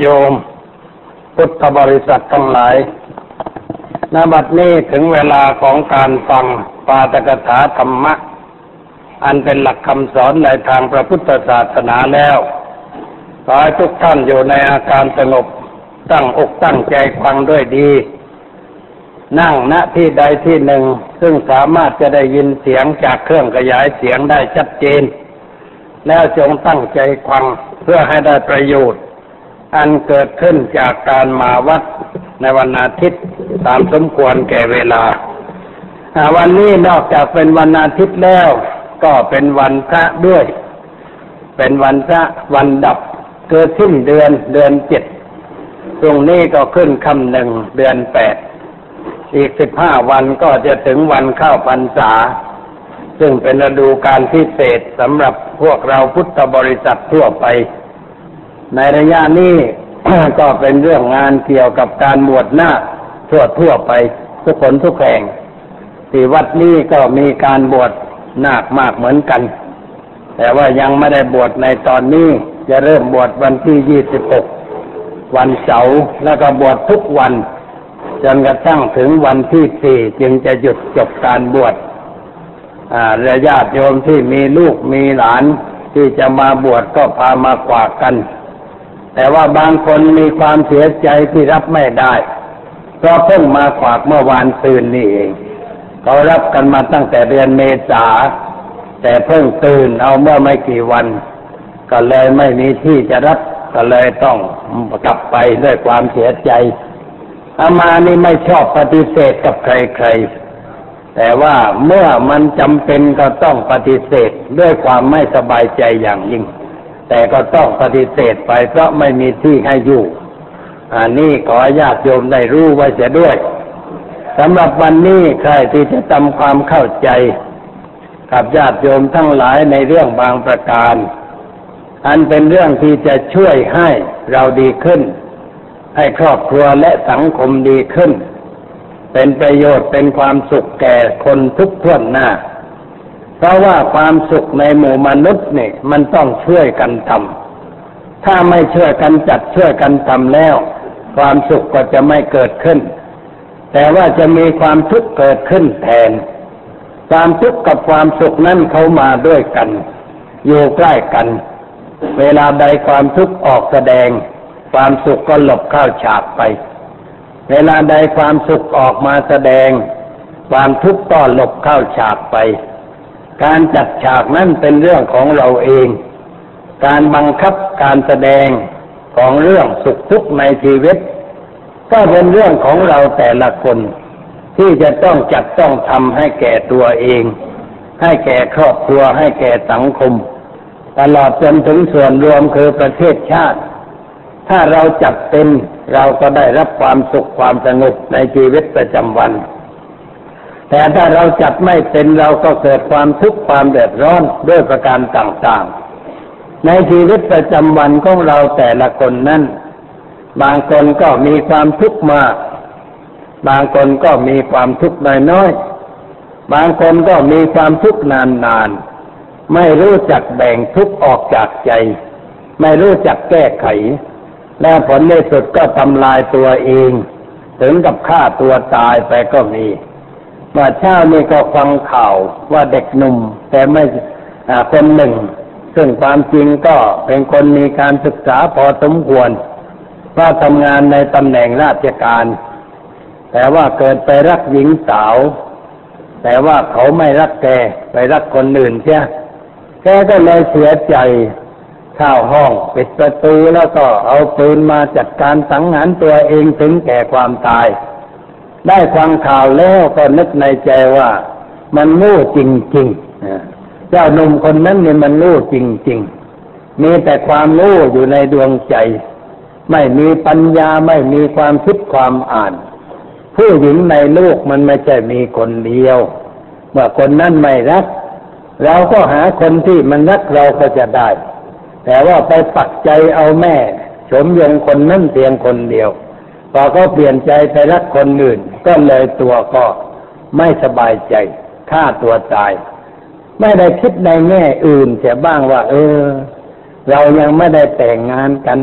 โยม พุทธบริษัททั้งหลายณบัดนี้ถึงเวลาของการฟังปาตกถาธรรมะ อันเป็นหลักคำสอนในทางพระพุทธศาสนาแล้วขอให้ทุกท่านอยู่ในอาการสงบตั้งอกตั้งใจฟังด้วยดี นั่งณที่ใดที่หนึ่ง ซึ่งสามารถจะได้ยินเสียงจากเครื่องขยายเสียงได้ชัดเจน แล้วจงตั้งใจฟังเพื่อให้ได้ประโยชน์ อันเกิดขึ้นจากการมาวัดในวันอาทิตย์ตามสมควรแก่เวลา วันนี้นอกจากเป็นวันอาทิตย์แล้ว ก็เป็นวันพระด้วย เป็นวันพระวันดับเกิดสิ้นเดือนเดือนเจ็ดตรงนี้ก็ขึ้นคำหนึ่งเดือนแปดอีกสิบห้าวันก็จะถึงวันเข้าพรรษา ซึ่งเป็นฤดูการพิเศษสำหรับพวกเราพุทธบริษัททั่วไป ในระยะนี้ ก็เป็นเรื่องงานเกี่ยวกับการบวชหน้าทั่วทั่วไปทุกคนทุกแห่งที่วัดนี้ก็มีการบวชนาคมากเหมือนกัน แต่ว่ายังไม่ได้บวชในตอนนี้จะเริ่มบวชวันที่ยี่สิบหกวันเสาร์แล้วก็บวชทุกวันจนกระทั่งถึงวันที่สี่จึงจะหยุดจบการบวชระญาติโยมที่มีลูกมีหลานที่จะมาบวชก็พามาขวากกัน แต่ว่าบางคนมีความเสียใจที่รับไม่ได้เพราะเพิ่งมาขวากเมื่อวานตื่นนี่เอง เขารับกันมาตั้งแต่เดือนเมษาแต่เพิ่งตื่นเอาเมื่อไม่กี่วัน ก็เลยไม่มีที่จะรับก็เลยต้องกลับไปด้วยความเสียใจอามานี่ไม่ชอบปฏิเสธกับใครๆ แต่ว่าเมื่อมันจำเป็นก็ต้องปฏิเสธด้วยความไม่สบายใจอย่างยิ่ง แต่ก็ต้องปฏิเสธไปเพราะไม่มีที่ให้อยู่อันนี้ขอญาติโยมได้รู้ไว้เสียด้วยสำหรับวันนี้ใครที่จะทำความเข้าใจ กับญาติโยมทั้งหลายในเรื่องบางประการ อันเป็นเรื่องที่จะช่วยให้เราดีขึ้น ให้ครอบครัวและสังคมดีขึ้น เป็นประโยชน์เป็นความสุขแก่คนทุกท่วนหน้า ราะว่าความสุขในหมู่มนุษย์เนี่ย มันต้องช่วยกันทำถ้าไม่ช่วยกันจัดช่วยกันทำแล้ว ความสุขก็จะไม่เกิดขึ้น แต่ว่าจะมีความทุกข์เกิดขึ้นแทน ความทุกข์กับความสุขนั้นเขามาด้วยกัน อยู่ใกล้กัน เวลาใดความทุกข์ออกแสดง ความสุขก็หลบเข้าฉากไป เวลาใดความสุขออกมาแสดง ความทุกข์ก็หลบเข้าฉากไป การจัดฉากนั้นเป็นเรื่องของเราเอง การบังคับการแสดงของเรื่องสุขทุกข์ในชีวิต ก็เป็นเรื่องของเราแต่ละคน ที่จะต้องจัดต้องทำให้แก่ตัวเอง ให้แก่ครอบครัวให้แก่สังคม ตลอดจนถึงส่วนรวมคือประเทศชาติ ถ้าเราจับเป็นเราก็ได้รับความสุขความสงบในชีวิตประจำวัน แต่ถ้าเราจับไม่เป็นเราก็เกิดความทุกข์ความเดือดร้อนด้วยประการต่างๆ ในชีวิตประจำวันของเราแต่ละคนนั้น บางคนก็มีความทุกข์มาก บางคนก็มีความทุกข์น้อยๆบางคนก็มีความทุกข์นานๆ ไม่รู้จักแบ่งทุกข์ออกจากใจ ไม่รู้จักแก้ไข แล้วผลในสุดก็ทำลายตัวเอง ถึงกับฆ่าตัวตายไปก็มี เมื่อเช้านี่ก็ฟังข่าวว่าเด็กหนุ่ม แต่ไม่คนหนึ่ง ซึ่งความจริงก็เป็นคนมีการศึกษาพอสมควร ว่าทำงานในตำแหน่งราชการ แต่ว่าเกิดไปรักหญิงสาว แต่ว่าเขาไม่รักแกไปรักคนอื่นใช่แกก็เลยเสียใจเข้าห้องปิดประตูแล้วก็เอาปืนมาจัดการสังหารตัวเองถึงแก่ความตาย ได้ฟังข่าวแล้วก็นึกในใจว่า มันโง่จริงๆเจ้าหนุ่มคนนั้นเนี่ยมันโง่จริง ๆ มีแต่ความโง่อยู่ในดวงใจ ไม่มีปัญญาไม่มีความคิดความอ่าน ผู้หญิงในโลกมันไม่ใช่มีคนเดียว เมื่อคนนั้นไม่รัก เราก็หาคนที่มันรักเราก็จะได้ แต่ว่าไปปักใจเอาแม่ สมยงคนนั่นเพียงคนเดียว พอเขาเปลี่ยนใจไปรักคนอื่น ก็เลยตัวก็ไม่สบายใจฆ่าตัวตาย ไม่ได้คิดในแง่อื่นเสียบ้างว่า เออ เรายังไม่ได้แต่งงานกัน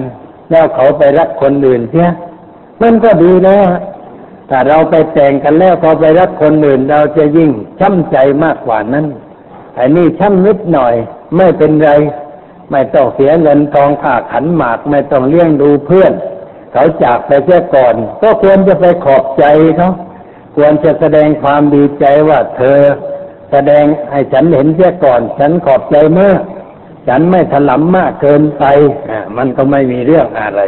แล้วเขาไปรักคนอื่นเสียมันก็ดีแล้วถ้าเราไปแต่งกันแล้วพอไปรักคนอื่น เราจะยิ่งช้ำใจมากกว่านั้นไอ้นี่ช้ำนิดหน่อยไม่เป็นไร ไม่ต้องเสียเงินทองค่าขันหมาก ไม่ต้องเลี้ยงดูเพื่อน เขาจากไปเสียก่อน ก็ควรจะไปขอบใจเขาควรจะแสดงความดีใจว่าเธอ แสดงให้ฉันเห็นเสียก่อน ฉันขอบใจมากฉันไม่ถลำมากเกินไปอ่ามันก็ไม่มีเรื่องอะไร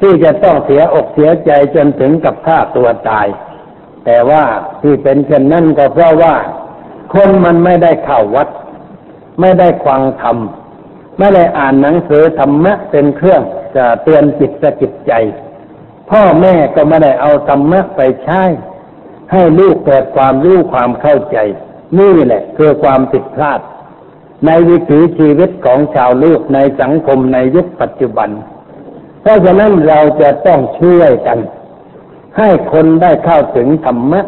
ที่จะต้องเสียอกเสียใจจนถึงกับฆ่าตัวตาย แต่ว่าที่เป็นเช่นนั้นก็เพราะว่า คนมันไม่ได้เข้าวัด ไม่ได้ควังธรรม ไม่ได้อ่านหนังสือธรรมะเป็นเครื่องจะเตือนจิตสะกิดใจ พ่อแม่ก็ไม่ได้เอาธรรมะไปใช้ให้ลูกเกิดความรู้ความเข้าใจ นี่แหละคือความผิดพลาด ในวิถีชีวิตของชาวลูกในสังคมในยุคปัจจุบัน เพราะฉะนั้นเราจะต้องช่วยกัน ให้คนได้เข้าถึงธรรมะ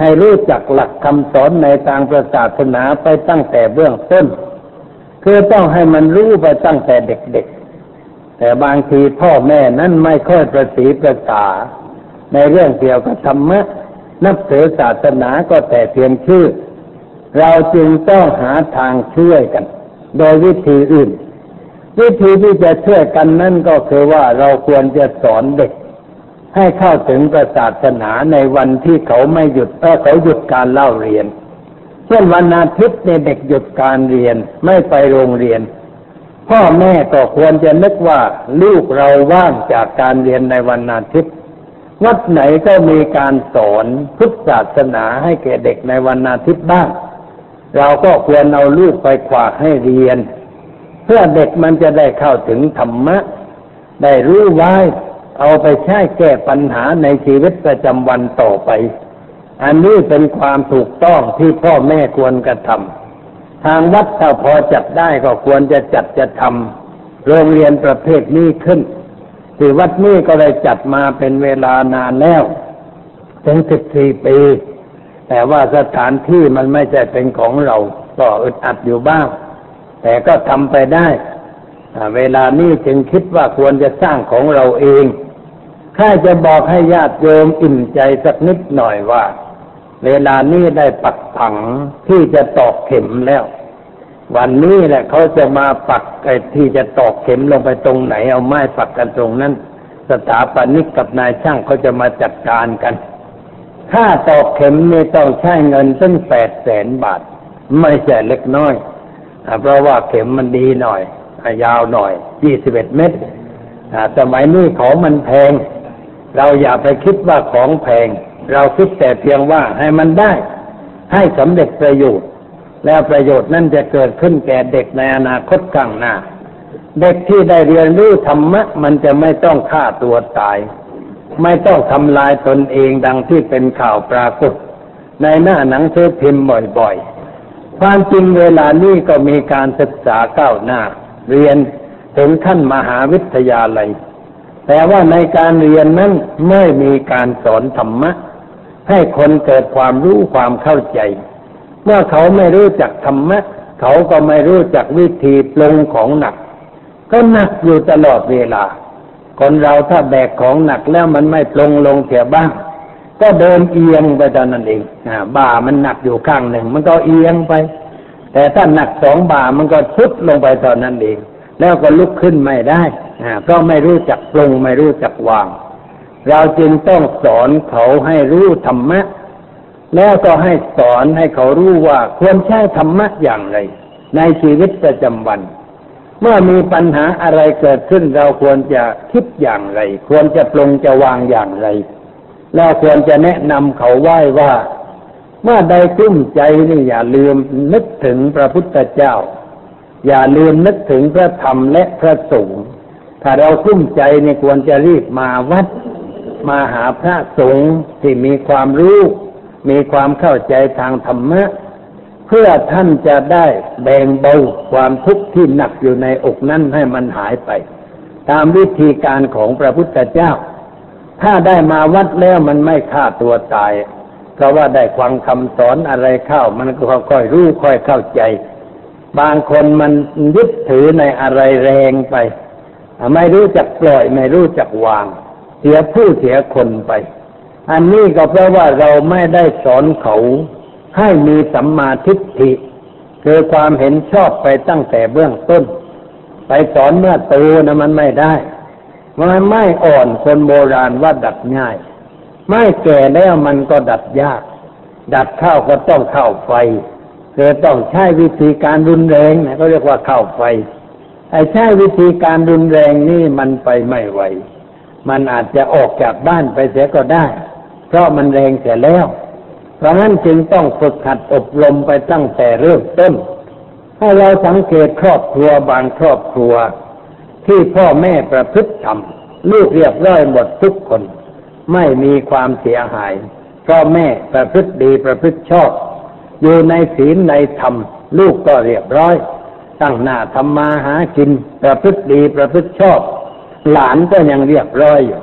ให้รู้จักหลักคำสอนในทางประศาสนาไปตั้งแต่เบื้องต้น คือต้องให้มันรู้ไปตั้งแต่เด็กๆ แต่บางทีพ่อแม่นั้นไม่ค่อยประสีประสาในเรื่องเกี่ยวกับธรรมะ นับถือศาสนาก็แต่เพียงชื่อ เราจึงต้องหาทางช่วยกัน โดยวิธีอื่น วิธีที่จะช่วยกันนั่นก็คือว่าเราควรจะสอนเด็ก ให้เข้าถึงศาสนาในวันที่เขาไม่หยุดเออเขาหยุดการเล่าเรียน เช่นวันอาทิตย์เนี่ยเด็กหยุดการเรียนไม่ไปโรงเรียน พ่อแม่ก็ควรจะนึกว่าลูกเราว่างจากการเรียนในวันอาทิตย์ วัดไหนก็มีการสอนพุทธศาสนาให้แก่เด็กในวันอาทิตย์บ้าง เราก็ควรเอาลูกไปขวากให้เรียน เพื่อเด็กมันจะได้เข้าถึงธรรมะ ได้รู้ไว้เอาไปใช้แก้ปัญหาในชีวิตประจำวันต่อไป อันนี้เป็นความถูกต้องที่พ่อแม่ควรกระทำทางวัดถ้าพอจัดได้ก็ควรจะจัดจะทำโรงเรียนประเภทนี้ขึ้นที่วัดนี้ก็ได้จัดมาเป็นเวลานานแล้ว ถึงสิบสี่ปี แต่ว่าสถานที่มันไม่ใช่เป็นของเรา ก็อึดอัดอยู่บ้าง แต่ก็ทำไปได้ เวลานี้จึงคิดว่าควรจะสร้างของเราเองข้าจะบอกให้ญาติโยมอิ่มใจสักนิดหน่อยว่า เวลานี้ได้ปักผังที่จะตอกเข็มแล้ว วันนี้แหละเขาจะมาปักไอ้ที่จะตอกเข็มลงไปตรงไหน เอาไม้ปักกันตรงนั้น สถาปนิกกับนายช่างเขาจะมาจัดการกันค่าตอกเข็มนี่ต้องใช้เงินตั้งแปดแสนบาท ไม่ใช่เล็กน้อยอเพราะว่าเข็มมันดีหน่อยอยาวหน่อยยี่สิบเอ็ดเมตรอ่าสมัยนี้ของมันแพง เราอย่าไปคิดว่าของแพง เราคิดแต่เพียงว่าให้มันได้ ให้สำเร็จประโยชน์ แล้วประโยชน์นั่นจะเกิดขึ้นแก่เด็กในอนาคตข้างหน้า เด็กที่ได้เรียนรู้ธรรมะ มันจะไม่ต้องฆ่าตัวตาย ไม่ต้องทำลายตนเองดังที่เป็นข่าวปรากฏ ในหน้าหนังสือพิมพ์บ่อยๆ ความจริงเวลานี้ก็มีการศึกษาก้าวหน้า เรียนถึงขั้นมหาวิทยาลัยแต่ว่าในการเรียนนั้นไม่มีการสอนธรรมะ ให้คนเกิดความรู้ความเข้าใจ เมื่อเขาไม่รู้จักธรรมะ เขาก็ไม่รู้จักวิธีปลงของหนัก ก็หนักอยู่ตลอดเวลา คนเราถ้าแบกของหนักแล้วมันไม่ปลงลงเสียบ้าง ก็เดินเอียงไปตอนนั้นเองบ่ามันหนักอยู่ข้างหนึ่ง มันก็เอียงไป แต่ถ้าหนักสองบ่ามันก็ทุดลงไปตอนนั้นเอง แล้วก็ลุกขึ้นไม่ได้อ่าเพราะไม่รู้จักปลงไม่รู้จักวาง เราจึงต้องสอนเขาให้รู้ธรรมะ แล้วก็ให้สอนให้เขารู้ว่าควรใช้ธรรมะอย่างไร ในชีวิตประจำวัน เมื่อมีปัญหาอะไรเกิดขึ้น เราควรจะคิดอย่างไร ควรจะปลงจะวางอย่างไรแล้วควรจะแนะนำเขาไหว้ว่า เมื่อใดกลุ้มใจนี่อย่าลืมนึกถึงพระพุทธเจ้า อย่าลืมนึกถึงพระธรรมและพระสงฆ์ถ้าเรากลุ้มใจนี่ควรจะรีบมาวัด มาหาพระสงฆ์ที่มีความรู้ มีความเข้าใจทางธรรมะ เพื่อท่านจะได้แบ่งเบาความทุกข์ที่หนักอยู่ในอกนั้นให้มันหายไป ตามวิธีการของพระพุทธเจ้า ถ้าได้มาวัดแล้วมันไม่ฆ่าตัวตาย เพราะว่าได้ฟังคำสอนอะไรเข้า มันก็ค่อยรู้ค่อยเข้าใจ บางคนมันยึดถือในอะไรแรงไปไม่รู้จักปล่อยไม่รู้จักวาง เสียผู้เสียคนไป อันนี้ก็เพราะว่าเราไม่ได้สอนเขาให้มีสัมมาทิฏฐิคือความเห็นชอบไปตั้งแต่เบื้องต้น ไปสอนเมื่อโตนะมันไม่ได้ มันไม่อ่อนคนโบราณว่าดัดง่าย ไม่แก่แล้วมันก็ดัดยาก ดัดข้าวก็ต้องเข้าไฟคือต้องใช้วิธีการรุนแรงนะก็เรียกว่าเข้าไฟไอ้ใช้วิธีการรุนแรงนี่มันไปไม่ไหว มันอาจจะออกจากบ้านไปเสียก็ได้ เพราะมันแรงเสียแล้ว เพราะนั้นจึงต้องฝึกหัดอบรมไปตั้งแต่เริ่มต้น ให้เราสังเกตครอบครัวบางครอบครัว ที่พ่อแม่ประพฤติธรรมลูกเรียบร้อยหมดทุกคน ไม่มีความเสียหายพ่อแม่ประพฤติดีประพฤติชอบ อยู่ในศีลในธรรม ลูกก็เรียบร้อย ตั้งหน้าทำมาหากินประพฤติดีประพฤติชอบ หลานก็ยังเรียบร้อยอยู่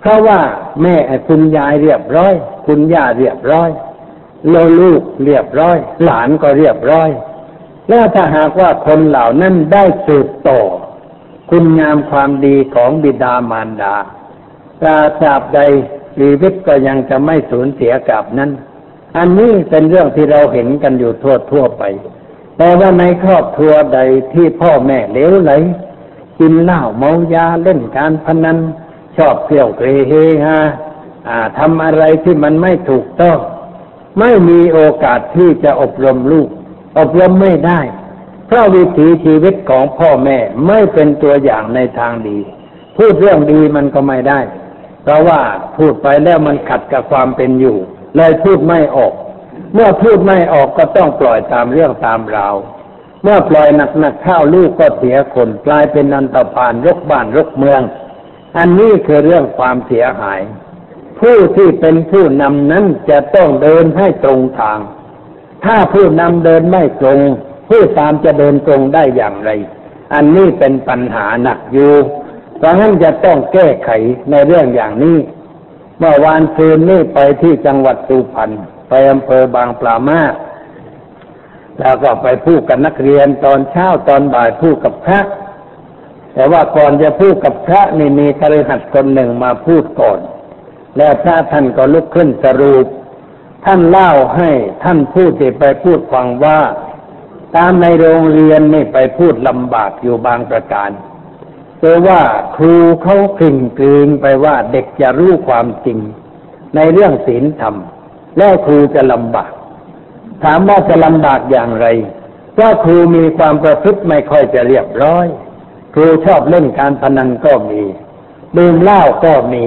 เพราะว่าแม่คุณยายเรียบร้อย คุณย่าเรียบร้อยโลลูกเรียบร้อย หลานก็เรียบร้อย แล้วถ้าหากว่าคนเหล่านั้นได้สืบต่อ คุณงามความดีของบิดามารดาตราตราบใดชีวิตก็ยังจะไม่สูญเสียกับนั้น อันนี้เป็นเรื่องที่เราเห็นกันอยู่ทั่วทั่วไป แต่ว่าในครอบครัวใดที่พ่อแม่เลวไหล กินเหล้าเมายาเล่นการพนัน ชอบเที่ยวเกรเฮฮาทำอะไรที่มันไม่ถูกต้อง ไม่มีโอกาสที่จะอบรมลูก อบรมไม่ได้เพราะวิถีชีวิตของพ่อแม่ไม่เป็นตัวอย่างในทางดี พูดเรื่องดีมันก็ไม่ได้ เพราะว่าพูดไปแล้วมันขัดกับความเป็นอยู่เลยพูดไม่ออก เมื่อพูดไม่ออกก็ต้องปล่อยตามเรื่องตามราว เมื่อปล่อยหนักๆเข้าลูกก็เสียคนกลายเป็นนันตพานรกบ้านรกเมือง อันนี้คือเรื่องความเสียหาย ผู้ที่เป็นผู้นำนั้นจะต้องเดินให้ตรงทาง ถ้าผู้นำเดินไม่ตรง ผู้ตามจะเดินตรงได้อย่างไร อันนี้เป็นปัญหาหนักอยู่เพราะฉะนั้นจะต้องแก้ไขในเรื่องอย่างนี้เมื่อวานซืนนี้ไปที่จังหวัดสุพรรณไปอำเภอบางปลามา แล้วก็ไปพูดกับนักเรียนตอนเช้าตอนบ่ายพูดกับพระ แต่ว่าก่อนจะพูดกับพระนี่มีคฤหัสถ์คนหนึ่งมาพูดก่อน แล้วพระท่านก็ลุกขึ้นสรุป ท่านเล่าให้ท่านพูดที่ไปพูดฟังว่า ตามในโรงเรียนนี่ไปพูดลำบากอยู่บางประการเพราะว่าครูเขากลิ่งกลืนไปว่าเด็กจะรู้ความจริง ในเรื่องศีลธรรม แล้วครูจะลำบาก ถามว่าจะลำบากอย่างไรเพราครูมีความประพฤติไม่ค่อยจะเรียบร้อย ครูชอบเล่นการพนันก็มีดื่มเหล้าก็มี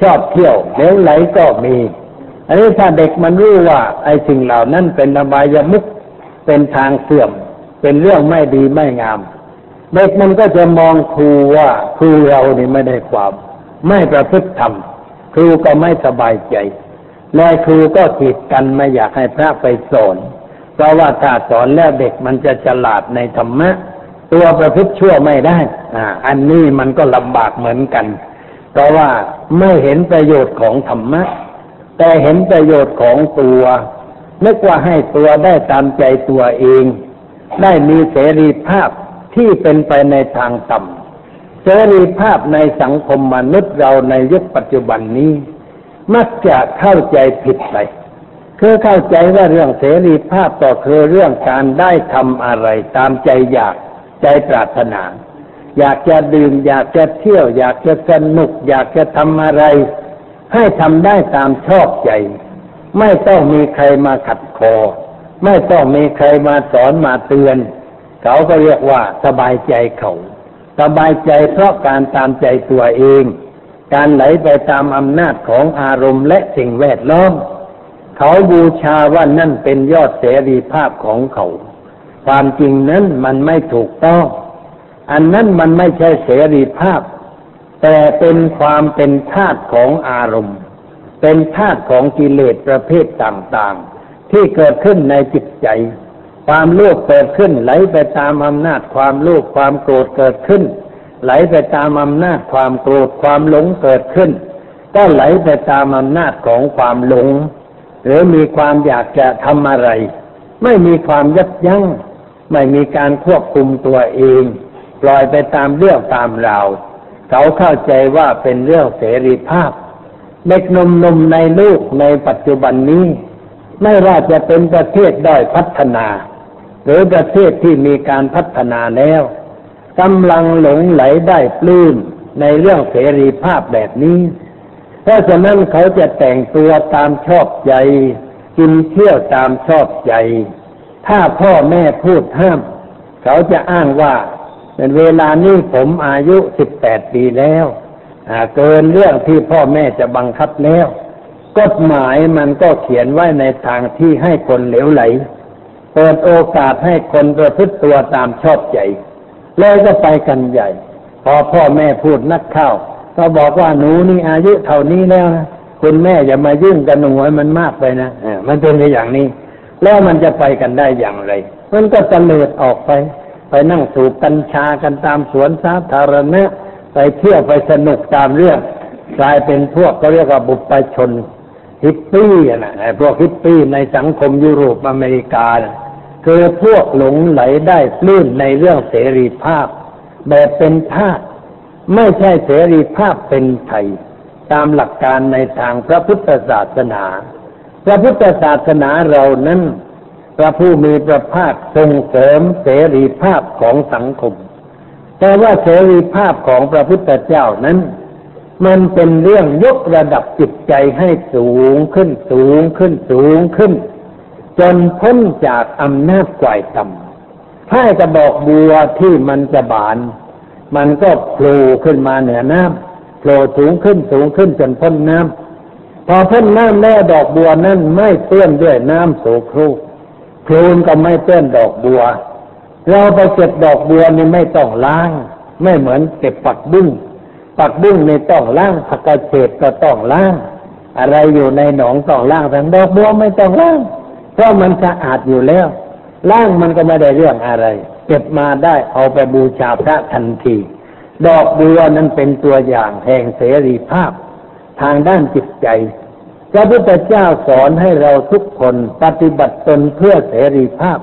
ชอบเที่ยวเลี้ยวไหลก็มีอันนี้ถ้าเด็กมันรู้ว่าไอ้สิ่งเหล่านั้นเป็นอบายมุขเป็นทางเสื่อม เป็นเรื่องไม่ดีไม่งาม เด็กมันก็จะมองครูว่าครูเรานี่ไม่ได้ความ ไม่ประพฤติธรรมครูก็ไม่สบายใจ และครูก็ขีดกันไม่อยากให้พระไปสอน เพราะว่าถ้าสอนแล้วเด็กมันจะฉลาดในธรรมะ ตัวประพฤติชั่วไม่ได้ อ่า อันนี้มันก็ลำบากเหมือนกัน เพราะว่าไม่เห็นประโยชน์ของธรรมะ แต่เห็นประโยชน์ของตัวนึกว่าให้ตัวได้ตามใจตัวเอง ได้มีเสรีภาพที่เป็นไปในทางต่ำเสรีภาพในสังคมมนุษย์เราในยุคปัจจุบันนี้ มักจะเข้าใจผิดไป คือเข้าใจว่าเรื่องเสรีภาพก็คือเรื่องการได้ทำอะไร ตามใจอยากใจปรารถนา อยากจะดื่ม อยากจะเที่ยว อยากจะสนุก อยากจะทำอะไร ให้ทำได้ตามชอบใจ ไม่ต้องมีใครมาขัดคอ ไม่ต้องมีใครมาสอนมาเตือน เขาก็เรียกว่าสบายใจเขา สบายใจเพราะการตามใจตัวเอง การไหลไปตามอำนาจของอารมณ์และสิ่งแวดล้อม เขาบูชาว่านั่นเป็นยอดเสรีภาพของเขา ความจริงนั้นมันไม่ถูกต้อง อันนั้นมันไม่ใช่เสรีภาพ แต่เป็นความเป็นธาตุของอารมณ์ เป็นธาตุของกิเลสประเภทต่างๆ ที่เกิดขึ้นในจิตใจ ความโลภเกิดขึ้นไหลไปตามอำนาจความโลภความโกรธเกิดขึ้น ไหลไปตามอำนาจความโกรธความหลงเกิดขึ้น ก็ไหลไปตามอำนาจของความหลง หรือมีความอยากจะทำอะไร ไม่มีความยับยัง้ง ไม่มีการควบคุมตัวเอง ปล่อยไปตามเรื่องตามราวเขาเข้าใจว่าเป็นเรื่องเสรีภาพเด็กนมนมในลูกในปัจจุบันนี้ ไม่ว่าจะเป็นประเทศได้พัฒนา หรือประเทศที่มีการพัฒนาแล้ว กำลังหลงไหลได้ปลื้มในเรื่องเสรีภาพแบบนี้ เพราะฉะนั้นเขาจะแต่งตัวตามชอบใจ กินเที่ยวตามชอบใจ ถ้าพ่อแม่พูดห้าม เขาจะอ้างว่าเป็นเวลานี้ผมอายุสิบแปดปีแล้วเกินเรื่องที่พ่อแม่จะบังคับแล้วกฎหมายมันก็เขียนไว้ในทางที่ให้คนเหลวไหล เปิดโอกาสให้คนประพฤติตัวตามชอบใจ เลยก็ไปกันใหญ่ พอพ่อแม่พูดนักข้าวก็บอกว่าหนูนี่อายุเท่านี้แล้วนะคุณแม่อย่ามายุ่งกันหนูไว้มันมากไปนะมันเป็นอย่างนี้ แล้วมันจะไปกันได้อย่างไร มันก็เตลิดออกไป ไปนั่งสูบกัญชากันตามสวนสาธารณะไปเที่ยวไปสนุกตามเรื่องกลายเป็นพวกก็เรียกว่าบุปชนฮิปปี้นะพวกฮิปปี้ในสังคมยุโรปอเมริกานะ คือพวกหลงไหลได้ปลื้มในเรื่องเสรีภาพ แบบเป็นทาสไม่ใช่เสรีภาพเป็นไทย ตามหลักการในทางพระพุทธศาสนา พระพุทธศาสนาเรานั้นพระผู้มีพระภาคส่งเสริมเสรีภาพของสังคม แต่ว่าเสรีภาพของพระพุทธเจ้านั้น มันเป็นเรื่องยกระดับจิตใจให้สูงขึ้นสูงขึ้นสูงขึ้น จนพ้นจากอำนาจกวายต่ำถ้ากระบอกบัวที่มันจะบาน มันก็โผล่ขึ้นมาเหนือน้ำโผล่สูงขึ้นสูงขึ้นจนพ้นน้ำพอพ้นน้ำแล้วดอกบัวนั้นไม่เปื้อนด้วยน้ำโสโครกโคลนก็ไม่เปื้อนดอกบัว เราไปเก็บดอกบัวนี่ไม่ต้องล้าง ไม่เหมือนเก็บปักบุ้งปักบุ้งในต้องล้างผักกระเฉดก็ต้องล้าง อะไรอยู่ในหนองต้องล้างแต่ดอกบัวไม่ต้องล้าง ราะมันสะอาดอยู่แล้วล้างมันก็ไม่ได้เรื่องอะไร เก็บมาได้เอาไปบูชาพระทันที ดอกบัวนั้นเป็นตัวอย่างแห่งเสรีภาพ ทางด้านจิตใจพระพุทธเจ้าสอนให้เราทุกคนปฏิบัติตนเพื่อเสรีภาพ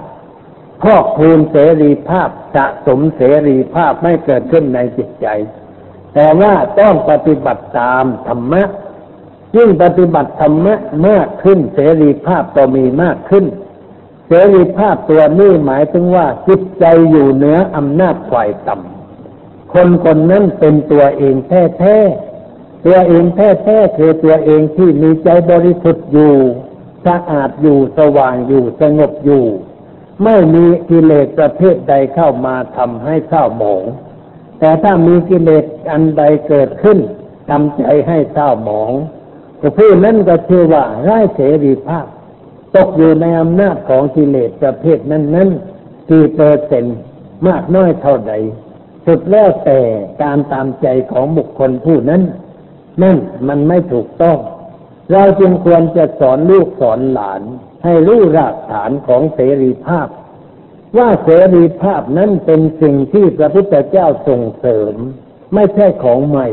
พอกพูนเสรีภาพสะสมเสรีภาพไม่เกิดขึ้นในจิตใจ แต่ว่าต้องปฏิบัติตามธรรมะ ยิ่งปฏิบัติธรรมะมากขึ้น เสรีภาพก็มีมากขึ้น เสรีภาพตัวนี้หมายถึงว่าจิตใจอยู่เหนืออำนาจฝ่ายต่ำคนคนนั้นเป็นตัวเองแท้ๆตัวเองแท้ๆคือตัวเองที่มีใจบริสุทธิ์อยู่สะอาดอยู่สว่างอยู่สงบอยู่ ไม่มีกิเลสประเภทใดเข้ามาทำให้เศร้าหมอง แต่ถ้ามีกิเลสอันใดเกิดขึ้นทำใจให้เศร้าหมอง แต่ผู้นั้นก็ชื่อว่าไร้เสรีภาพ ตกอยู่ในอำนาจของกิเลสประเภทนั้นนั้นกี่เปอร์เซ็นต์มากน้อยเท่าใด สุดแล้วแต่การตามใจของบุคคลผู้นั้นนั่นมันไม่ถูกต้อง เราจึงควรจะสอนลูกสอนหลาน ให้รู้รากฐานของเสรีภาพ ว่าเสรีภาพนั้นเป็นสิ่งที่พระพุทธเจ้าส่งเสริม ไม่ใช่ของใหม่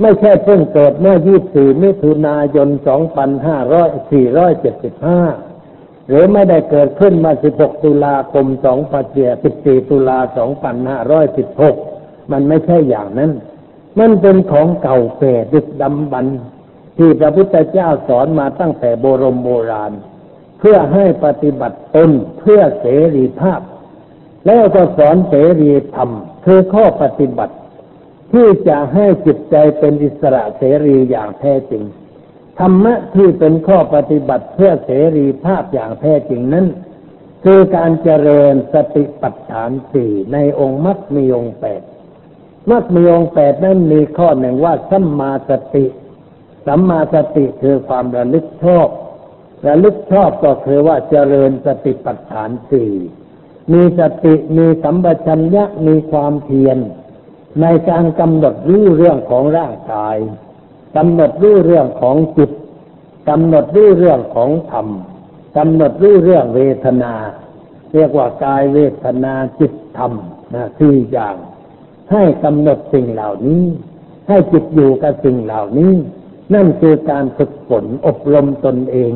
ไม่ใช่เพิ่งเกิดเมื่อ 24 มิถุนายน 2575หรือไม่ได้เกิดขึ้นมา 16 ตุลาคม2014ตุลา 2516 มันไม่ใช่อย่างนั้น มันเป็นของเก่าแก่ดึกดำบรรที่พระพุทธเจ้าสอนมาตั้งแต่โบรมโบราณ เพื่อให้ปฏิบัติตนเพื่อเสรีภาพ แล้วก็สอนเสรีธรรมคือข้อปฏิบัติ ที่จะให้จิตใจเป็นอิสระเสรีอย่างแท้จริง ธรรมะที่เป็นข้อปฏิบัติเพื่อเสรีภาพอย่างแท้จริงนั้น คือการเจริญสติปัฏฐานสี่ในองค์มรรคมีองแปดมรรคมีองแปดนั้นมีข้อหนึ่งว่าสัมมาสติสัมมาสติคือความระลึกชอบระลึกชอบก็คือว่าเจริญสติปัฏฐานสี่มีสติมีสัมปชัญญะมีความเพียร ในการกำหนดรู้เรื่องของร่างกายกำหนดรู้เรื่องของจิตกำหนดรู้เรื่องของธรรมกำหนดรู้เรื่องเวทนา เรียกว่ากายเวทนาจิตธรรมนะสี่อย่าง ให้กำหนดสิ่งเหล่านี้ ให้จิตอยู่กับสิ่งเหล่านี้ นั่นคือการฝึกฝนอบรมตนเอง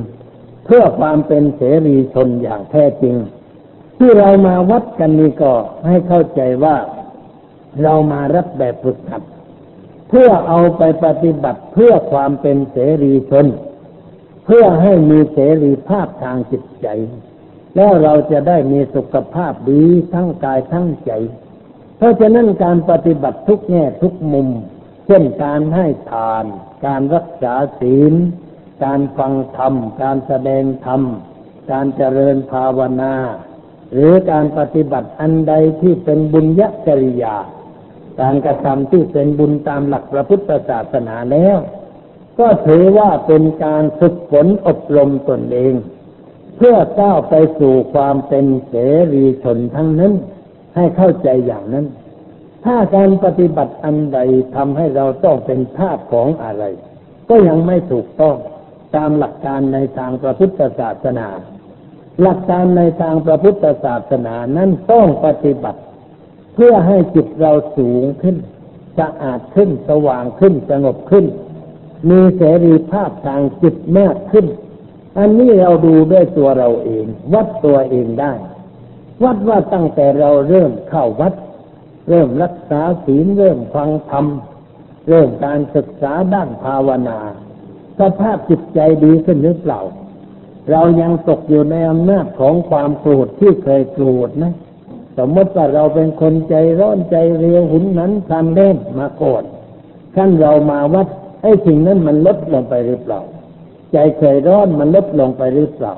เพื่อความเป็นเสรีชนอย่างแท้จริง ที่เรามาวัดกันนี้ก็ให้เข้าใจว่า เรามารับแบบฝึกหัดเพื่อเอาไปปฏิบัติเพื่อความเป็นเสรีชน เพื่อให้มีเสรีภาพทางจิตใจ แล้วเราจะได้มีสุขภาพดีทั้งกายทั้งใจ เพราะฉะนั้นการปฏิบัติทุกแง่ทุกมุม เช่นการให้ทาน การรักษาศีล การฟังธรรม การแสดงธรรม การเจริญภาวนา หรือการปฏิบัติอันใดที่เป็นบุญยจริยา การกระทำที่เป็นบุญตามหลักพระพุทธศาสนาแล้ว ก็ถือว่าเป็นการฝึกฝนอบรมตนเอง เพื่อก้าวไปสู่ความเป็นเสรีชนทั้งนั้น ให้เข้าใจอย่างนั้น ถ้าการปฏิบัติอันใดทำให้เราต้องเป็นทาสของอะไร ก็ยังไม่ถูกต้องตามหลักการในทางพระพุทธศาสนา หลักการในทางพระพุทธศาสนานั้นต้องปฏิบัติ เพื่อให้จิตเราสูงขึ้นสะอาดขึ้นสว่างขึ้นสงบขึ้น มีเสรีภาพทางจิตมากขึ้น อันนี้เราดูด้วยตัวเราเอง วัดตัวเองได้ วัดว่าตั้งแต่เราเริ่มเข้าวัด เริ่มรักษาศีลเริ่มฟังธรรมเริ่มการศึกษาด้านภาวนา สภาพจิตใจดีขึ้นหรือเปล่า เรายังตกอยู่ในอำนาจของความโกรธที่เคยโกรธนะ สมมติว่าเราเป็นคนใจร้อนใจเร็วหุนนั้นทำเล่นมาโกรธขั้นเรามาวัดไอ้สิ่งนั้นมันลดลงไปหรือเปล่า ใจเคยร้อนมันลดลงไปหรือเปล่า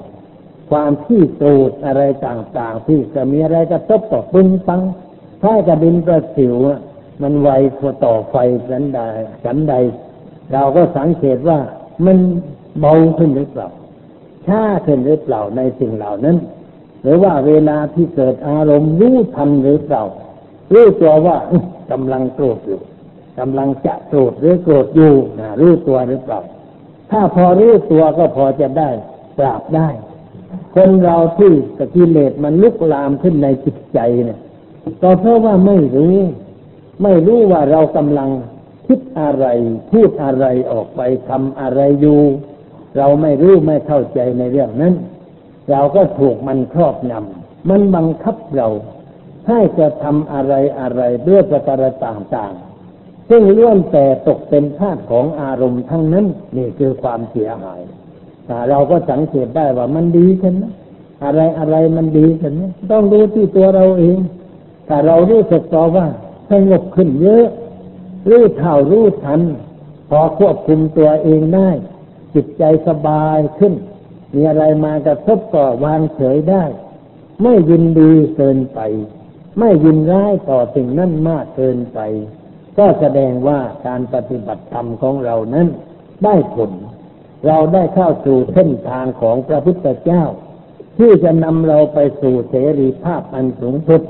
ความที่โกรธอะไรต่างๆ ที่จะมีอะไรกระทบต่อปึ้งปังถ้ากระดินประสิวมันไวกว่าต่อไฟสันใดสันใด เราก็สังเกตว่ามันเบาขึ้นหรือเปล่าช้าขึ้นหรือเปล่าในสิ่งเหล่านั้น หรือว่าเวลาที่เกิดอารมณ์รู้ทันหรือเปล่ารู้ตัวว่าอื้อกำลังโกรธอยู่กำลังจะโกรธหรือโกรธอยู่นะรู้ตัวหรือเปล่า ถ้าพอรู้ตัวก็พอจะได้ปราบได้ คนเราที่กิเลสมันลุกลามขึ้นในจิตใจเนี่ยก็เพราะว่าไม่รู้ ไม่รู้ว่าเรากำลังคิดอะไร พูดอะไรออกไปทำอะไรอยู่ เราไม่รู้ไม่เข้าใจในเรื่องนั้น เราก็ถูกมันครอบงำมันบังคับเรา ให้จะทำอะไรอะไรด้วยประการต่างๆ ซึ่งล้วนแต่ตกเป็นทาสของอารมณ์ทั้งนั้นนี่คือความเสียหายแต่เราก็สังเกตได้ว่ามันดีกันนะอะไรอะไรมันดีกันนะต้องรู้ที่ตัวเราเองถ้าเรารู้สึกตัวว่าสงบขึ้นเยอะรู้เท่ารู้ทัน พอควบคุมตัวเองได้ จิตใจสบายขึ้น มีอะไรมากระทบก็วางเฉยได้ ไม่ยินดีเกินไป ไม่ยินร้ายต่อสิ่งนั้นมากเกินไป ก็แสดงว่าการปฏิบัติธรรมของเรานั้นได้ผล เราได้เข้าสู่เส้นทางของพระพุทธเจ้า ที่จะนำเราไปสู่เสรีภาพอันสูงสุด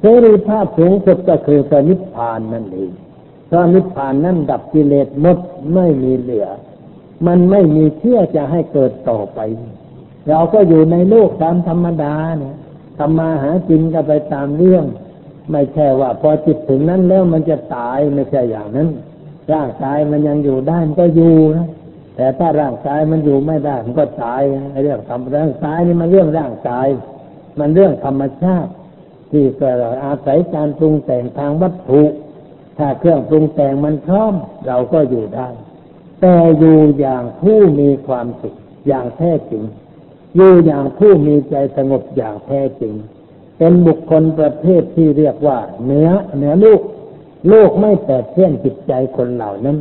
เสรีภาพสูงสุดก็คือพระนิพพานนั่นเองพระนิพพานนั้นดับกิเลสหมดไม่มีเหลือ มันไม่มีเชื่อจะให้เกิดต่อไป เราก็อยู่ในโลกตามธรรมดาเนี่ยทำมาหากินก็ไปตามเรื่อง ไม่ใช่ว่า พอจิตถึงนั้นแล้วมันจะตายไม่ใช่อย่างนั้น ร่างกายมันยังอยู่ได้มันก็อยู่นะแต่ถ้าร่างกายมันอยู่ไม่ได้มันก็ตายไอ้เรื่องทำร่างกายนี่มันเรื่องร่างกาย มันเรื่องธรรมชาติ ที่เกิดอาศัยการปรุงแต่งทางวัตถุ ถ้าเครื่องปรุงแต่งมันพร้อมเราก็อยู่ได้ แต่อยู่อย่างผู้มีความสุขอย่างแท้จริง อยู่อย่างผู้มีใจสงบอย่างแท้จริง เป็นบุคคลประเภทที่เรียกว่าเหนือเหนือลูกลูกไม่แตกเส้นจิตใจคนเหล่านั้น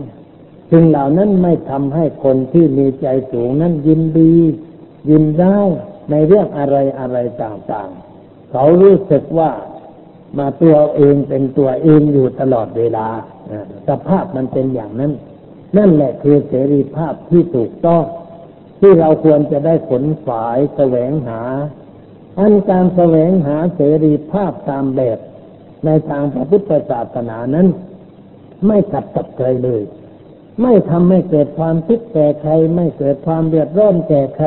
สิ่งเหล่านั้นไม่ทำให้คนที่มีใจสูงนั้นยินดี ยินได้ในเรื่องอะไรอะไรต่างๆ เขารู้สึกว่ามาตัวเองเป็นตัวเองอยู่ตลอดเวลาสภาพมันเป็นอย่างนั้น นั่นแหละคือเสรีภาพที่ถูกต้อง ที่เราควรจะได้ผลฝ่ายแสวงหา อันการแสวงหาเสรีภาพตามแบบในทางพระพุทธศาสนานั้น ไม่ขัดกับใครเลย ไม่ทำให้เกิดความทุกข์แก่ใคร ไม่เกิดความเดือดร้อนแก่ใคร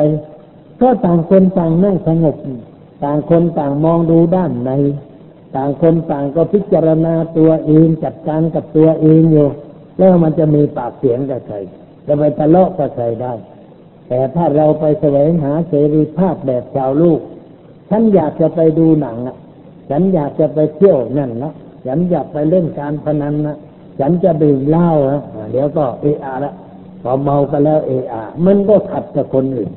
ก็ต่างคนต่างนั่งสงบ ต่างคนต่างมองดูด้านใน ต่างคนต่างก็พิจารณาตัวเองจัดการกับตัวเองอยู่ แล้วมันจะมีปากเสียงกับใครจะไปทะเลาะกับใครได้ แต่ถ้าเราไปแสวงหาเสรีภาพแบบชาวลูก ฉันอยากจะไปดูหนังอะ ฉันอยากจะไปเที่ยวนั่นละฉันอยากไปเล่นการพนันนะฉันจะดื่มเหล้านะเดี๋ยวก็เออาละพอเมากันแล้วเออามันก็ขัดกับคนอื่น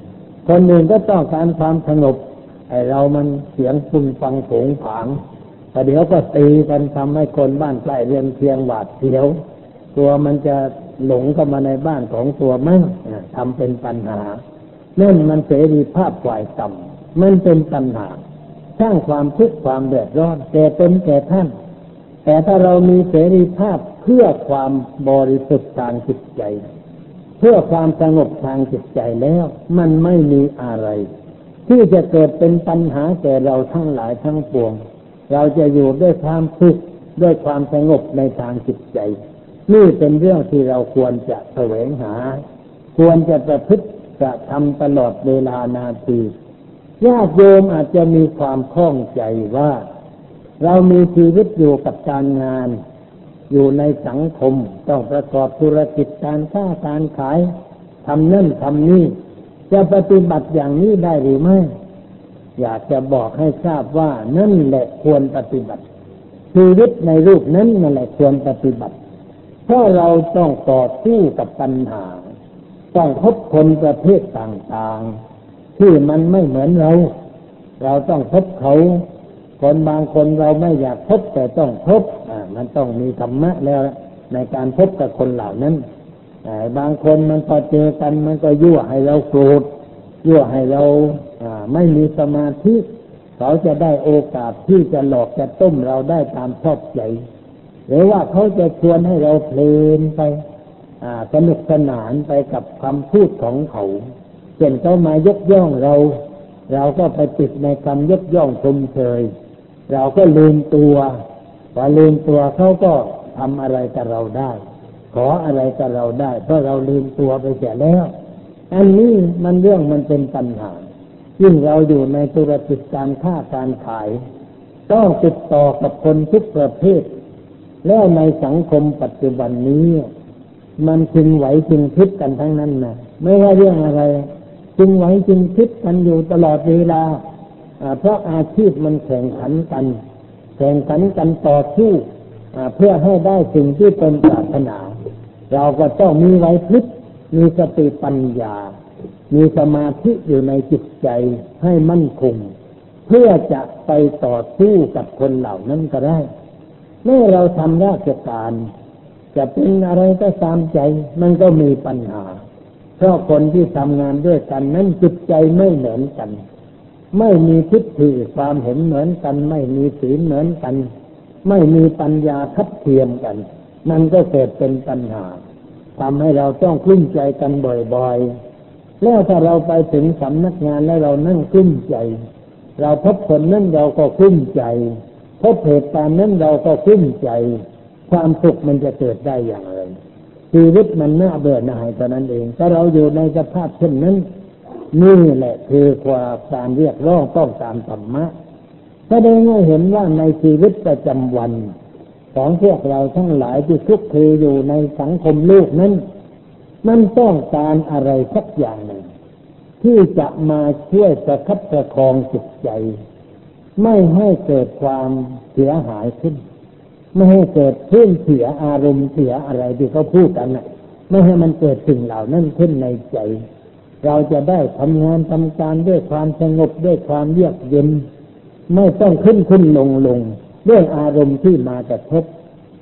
คนอื่นก็ต้องการความสงบไอเรามันเสียงปุ่งฟังผงผางแต่เดี๋ยวก็ตีกันทำให้คนบ้านใกล้เรือนเคียงหวาดเสียว ตัวมันจะหลงเข้ามาในบ้านของตัวมั่งทำเป็นปัญหานั่นมันเสรีภาพฝ่ายต่ำมันเป็นปัญหาสร้างความทุกข์ความเดือดร้อนแก่ตนแก่ท่าน แต่ถ้าเรามีเสรีภาพเพื่อความบริสุทธิ์ทางจิตใจ เพื่อความสงบทางจิตใจแล้ว มันไม่มีอะไร ที่จะเกิดเป็นปัญหาแก่เราทั้งหลายทั้งปวง เราจะอยู่ด้วยความสุขด้วยความสงบในทางจิตใจ นี่เป็นเรื่องที่เราควรจะแสวงหา ควรจะประพฤติกระทำตลอดเวลานาทีญาติโยมอาจจะมีความคล่องใจว่า เรามีชีวิตอยู่กับการงาน อยู่ในสังคม ต้องประกอบธุรกิจการค้าการขายทำนั่นทำนี่ จะปฏิบัติอย่างนี้ได้หรือไม่ อยากจะบอกให้ทราบว่านั่นแหละควรปฏิบัติชีวิตในรูปนั้นนั่นแหละควรปฏิบัติ เพราะเราต้องต่อสู้กับปัญหา ต้องพบคนประเภทต่างๆ ที่มันไม่เหมือนเรา เราต้องพบเขา คนบางคนเราไม่อยากพบแต่ต้องพบอ่ามันต้องมีธรรมะแล้วในการพบกับคนเหล่านั้นแต่บางคนมันพอเจอกันมันก็ยั่วให้เราโกรธยั่วให้เราไม่มีสมาธิ เขาจะได้โอกาสที่จะหลอกจะต้มเราได้ตามชอบใจ หรือว่าเขาจะชวนให้เราเพลินไปสนุกสนานไปกับคำพูดของเขาเช่นเขามายกย่องเรา เราก็ไปติดในคำยกย่องชมเชยเราก็ลืมตัวพอลืมตัวเขาก็ทำอะไรกับเราได้ ขออะไรกับเราได้ เพราะเราลืมตัวไปเสียแล้ว อันนี้มันเรื่องมันเป็นปัญหายิ่งเราอยู่ในธุรกิจการค้าการขาย ต้องติดต่อกับคนทุกประเภท แล้วในสังคมปัจจุบันนี้ มันจึงไหวจึงคิดกันทั้งนั้นนะไม่ว่าเรื่องอะไร จึงไหวจึงคิดกันอยู่ตลอดเวลาเพราะอาชีพมันแข่งขันกัน แข่งขันกันต่อสู้เพื่อให้ได้สิ่งที่เป็นปรารถนา เราก็ต้องมีไหวพลิกมีสติปัญญา มีสมาธิอยู่ในจิตใจให้มั่นคง เพื่อจะไปต่อสู้กับคนเหล่านั้นก็ได้ เมื่อเราทำราชการ จะเป็นอะไรก็ตามใจ มันก็มีปัญหา เพราะคนที่ทำงานด้วยกันนั้นจิตใจไม่เหมือนกัน ไม่มีทิฏฐิความเห็นเหมือนกัน ไม่มีศีลเหมือนกัน ไม่มีปัญญาทัดเทียมกัน มันก็เกิดเป็นปัญหาทำให้เราต้องกลุ้มใจกันบ่อยๆ แล้วถ้าเราไปถึงสำนักงานแล้วเรานั่งกลุ้มใจ เราพบคนนั้นเราก็กลุ้มใจ พบเหตุการณ์นั้นเราก็กลุ้มใจ ความสุขมันจะเกิดได้อย่างไรชีวิตมันน่าเบื่อหน่ายตอนนั้นเองถ้าเราอยู่ในสภาพเช่นนั้น นี่แหละคือความการเรียกร้องต้องตามธรรมะแสดงให้เห็นว่าในชีวิตประจำวัน ของพวกเราทั้งหลายที่ทุกทีอยู่ในสังคมโลกนั้น มันต้องการอะไรสักอย่างหนึ่ง ที่จะมาช่วยประคับประคองจิตใจ ไม่ให้เกิดความเสียหายขึ้น ไม่ให้เกิดพื้นเสียอารมณ์เสียอะไรที่เขาพูดกันนะไม่ให้มันเกิดสิ่งเหล่านั้นขึ้นในใจ เราจะได้ทำงานทำการด้วยความสงบด้วยความเยือกเย็น ไม่ต้องขึ้นขึ้นลงลงด้วยอารมณ์ที่มากระทบ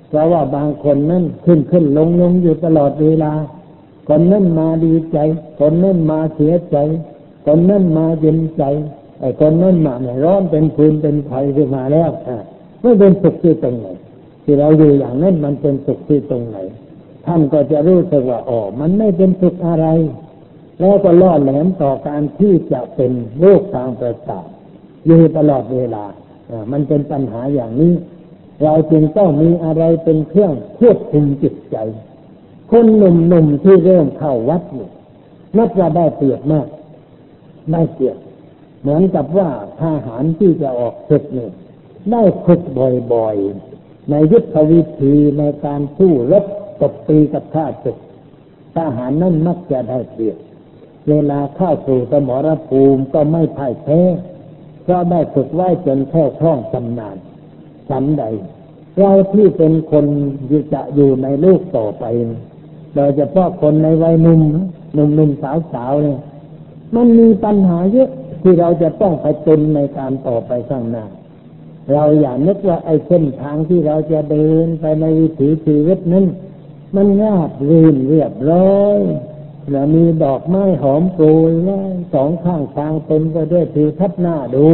เพราะว่าบางคนนั้นขึ้นขึ้นลงลงอยู่ตลอดเวลา คนนั้นมาดีใจ คนนั้นมาเสียใจ คนนั้นมาเย็นใจ ไอ้คนนั้นมาเนี่ยร้อนเป็นฟืนเป็นไฟขึ้นมาแล้วไม่เป็นสุขที่ตรงไหนที่เราอยู่อย่างนั้นมันเป็นสุขที่ตรงไหนท่านก็จะรู้สึกว่าอ๋อมันไม่เป็นสุขอะไร แล้วก็ล่อแหลมต่อการที่จะเป็นโรคทางประสาทอยู่ตลอดเวลามันเป็นปัญหาอย่างนี้ เราจึงต้องมีอะไรเป็นเครื่องควบคุมจิตใจ คนหนุ่มๆที่เริ่มเข้าวัดเนี่ยนับว่าได้เปรียบมาก ได้เปรียบ เหมือนกับว่าทหารที่จะออกศึกเนี่ยได้ฝึกบ่อยๆ ในยุทธวิธีในการสู้รบตบตีกับข้าศึกทหารนั่นมักจะได้เปรียบเวลาเข้าสู่สมรภูมิก็ไม่พ่ายแพ้เพราะได้ฝึกไว้จนแค่คล่องชำนาญฉันใดเราที่เป็นคนจะอยู่ในโลกต่อไปโดยเฉพาะคนในวัยหนุ่มหนุ่มหนุ่มสาวสาวเนี่ยมันมีปัญหาเยอะ ที่เราจะต้องไปจนในการต่อไปข้างหน้า เราอย่านึกว่าไอ้เส้นทางที่เราจะเดินไปในวิถีชีวิตนั้น มันราบรื่นเรียบร้อยแล้วมีดอกไม้หอมโปรยไว้สองข้างทางเต็มไปด้วยทิวทัศน์หน้าดู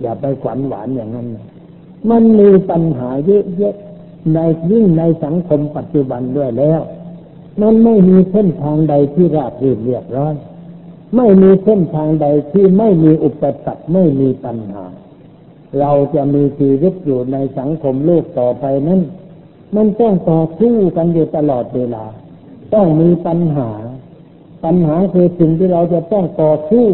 อย่าไปขวัญหวานอย่างนั้น มันมีปัญหาเยอะๆในยิ่งในสังคมปัจจุบันด้วยแล้ว มันไม่มีเส้นทางใดที่ราบรื่นเรียบร้อย ไม่มีเส้นทางใดที่ไม่มีอุปสรรคไม่มีปัญหา เราจะมีชีวิตอยู่ในสังคมโลกต่อไปนั้น มันต้องต่อสู้กันอยู่ตลอดเวลา ต้องมีปัญหา ปัญหาคือสิ่งที่เราจะต้องต่อสู้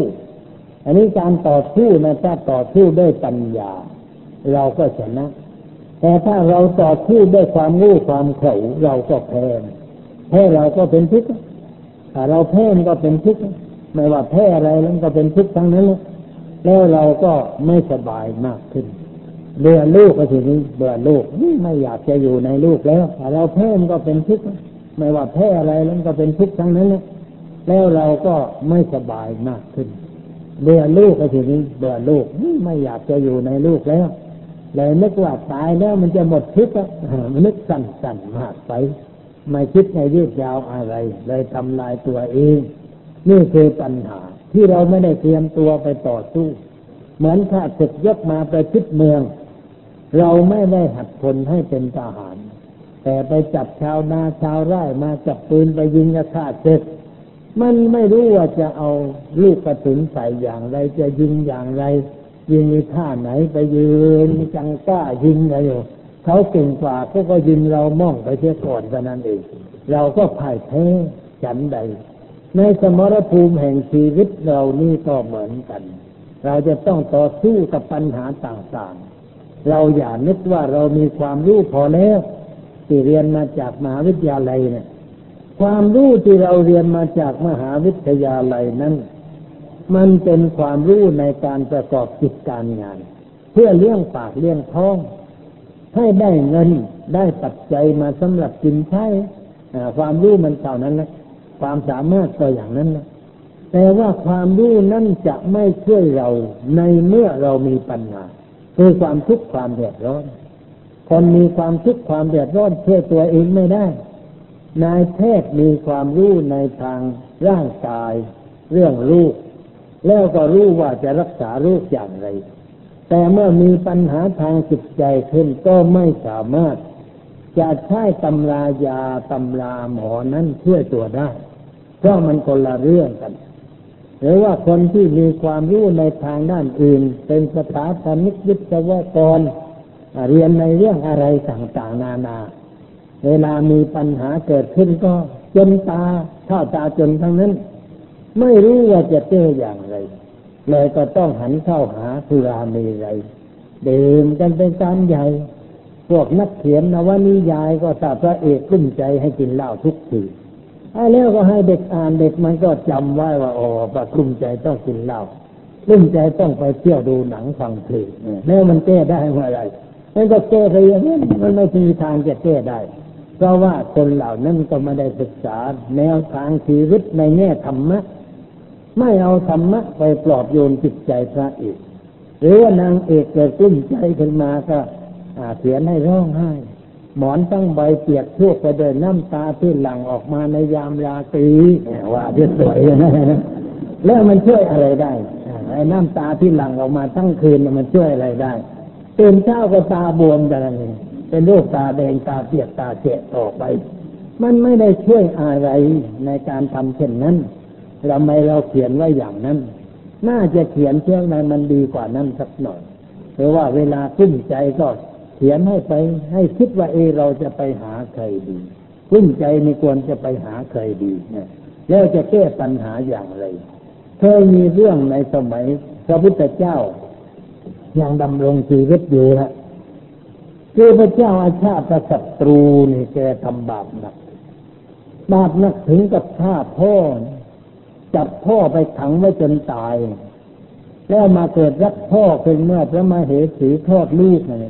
อันนี้การต่อสู้นะถ้าต่อสู้ด้วยปัญญา เราก็ชนะ แต่ถ้าเราต่อสู้ด้วยความรู้ความเขลาเราก็แพ้แพ้เราก็เป็นทุกข์ถ้าเราแพ้ก็เป็นทุกข์ ไม่ว่าแพ้อะไรแล้วก็เป็นทุกข์ทั้งนั้นแล้วเราก็ไม่สบายมากขึ้นเบื่อลูกก็ทีนี้เบื่อลูกไม่อยากจะอยู่ในลูกแล้วเราแพ้มันก็เป็นทุกข์ไม่ว่าแพ้อะไรแล้วก็เป็นทุกข์ทั้งนั้นแล้วเราก็ไม่สบายมากขึ้นเบื่อลูกก็ทีนี้เบื่อลูกไม่อยากจะอยู่ในลูกแล้วเลยนึกว่าตายแล้วมันจะหมดทุกข์มันนึกสั่นๆมากไป ไม่คิดในยืดยาวอะไร เลยทำลายตัวเอง นี่คือปัญหาที่เราไม่ได้เตรียมตัวไปต่อสู้ เหมือนข้าศึกยกมาไปชิดเมือง เราไม่ได้หัดคนให้เป็นทหาร แต่ไปจับชาวนาชาวไร่มาจับปืนไปยิงกับข้าศึกมันไม่รู้ว่าจะเอาลูกกระสุนใส่อย่างไร จะยิงอย่างไร ยิงท่าไหนไปยืนจังกล้ายิงอะไรอยู่เขาเก่งกว่าเขาก็ยิงเราม่องไปเสียก่อนเท่านั้นเอง เราก็พ่ายแพ้ฉันใด ในสมรภูมิแห่งชีวิตเรานี่ก็เหมือนกัน เราจะต้องต่อสู้กับปัญหาต่างๆ เราอย่านึกว่าเรามีความรู้พอแล้วที่เรียนมาจากมหาวิทยาลัยเนี่ย ความรู้ที่เราเรียนมาจากมหาวิทยาลัยนั้น มันเป็นความรู้ในการประกอบกิจการงาน เพื่อเลี้ยงปากเลี้ยงท้อง ให้ได้เงินได้ปัจจัยมาสำหรับกินใช้ความรู้มันเท่านั้นนะ ความสามารถก็อย่างนั้นนะแต่ว่าความรู้นั้นจะไม่ช่วยเราในเมื่อเรามีปัญหาคือความทุกข์ความเดือดร้อน คนมีความทุกข์ความเดือดร้อนช่วยตัวเองไม่ได้ นายแพทย์มีความรู้ในทางร่างกาย เรื่องลูก แล้วก็รู้ว่าจะรักษาลูกอย่างไร แต่เมื่อมีปัญหาทางจิตใจขึ้นก็ไม่สามารถ จะใช้ตำรายาตำราหมอนั้นช่วตัวได้ เพราะมันคนละเรื่องกัน หรือว่าคนที่มีความรู้ในทางด้านอื่น เป็นสถาปนิกวิศวกร เรียนในเรื่องอะไรต่างๆนานา เวลามีปัญหาเกิดขึ้นก็จนตาเข้าตาจนทั้งนั้น ไม่รู้ว่าจะเจออย่างไรเลยก็ต้องหันเข้าหาสุรามีไรดื่มกันเป็นการใหญ่ พวกนักเขียนนวนิยายก็ตาพระเอกกุ้มใจให้กินเหล้าทุกทีไอ้แล้วก็ให้เด็กอ่านเด็กมันก็จำไว้ว่าอ๋อปะกลุ้มใจต้องกินเหล้ากลุ้มใจต้องไปเที่ยวดูหนังฟังเพลงแล้วมันแก้ได้เมื่อไรมันก็แก้ไปอย่างนี้มันไม่มีทางจะแก้ได้ เพราะว่าคนเหล่านั้นก็ไม่ได้ศึกษา แนวทางชีวิตในแง่ธรรมะ ไม่เอาธรรมะไปปลอบโยนจิตใจพระเอก หรือว่านางเอกเกิดกลุ้มใจขึ้นมาก็ เขียนให้ร้องไห้ หมอนตั้งใบเปียกทั่วไปด้วยน้ำตาที่หลั่งออกมาในยามราตรีว่าที่สวยนะแล้วมันช่วยอะไรได้ไอ้น้ำตาที่หลั่งออกมาทั้งคืนมันช่วยอะไรได้ตื่นเช้าก็ตาบวมกันนี่เป็นโรคตาแดงตาเปียกตาเจ็บต่อไป มันไม่ได้ช่วยอะไรในการทำเช่นนั้นเราไม่เราเขียนไว้อย่างนั้น น่าจะเขียนเชื่อในมันดีกว่านั้นสักหน่อย เพราะว่าเวลาขึ้นใจก็เขียนให้ไปให้คิดว่าเอเราจะไปหาใครดีขึ้นใจไม่ควรจะไปหาใครดีนะแล้วจะแก้ปัญหาอย่างไร เคยมีเรื่องในสมัยพระพุทธเจ้า ยังดำรงชีวิตอยู่นะคือพระเจ้าอาชาติศัตรูนี่แกทำบาปหนัก บาปหนักถึงกับฆ่าพ่อ จับพ่อไปขังไว้จนตาย แล้วมาเกิดรักพ่อเป็นเมื่อพระมาเหสีทอดลูกนั่น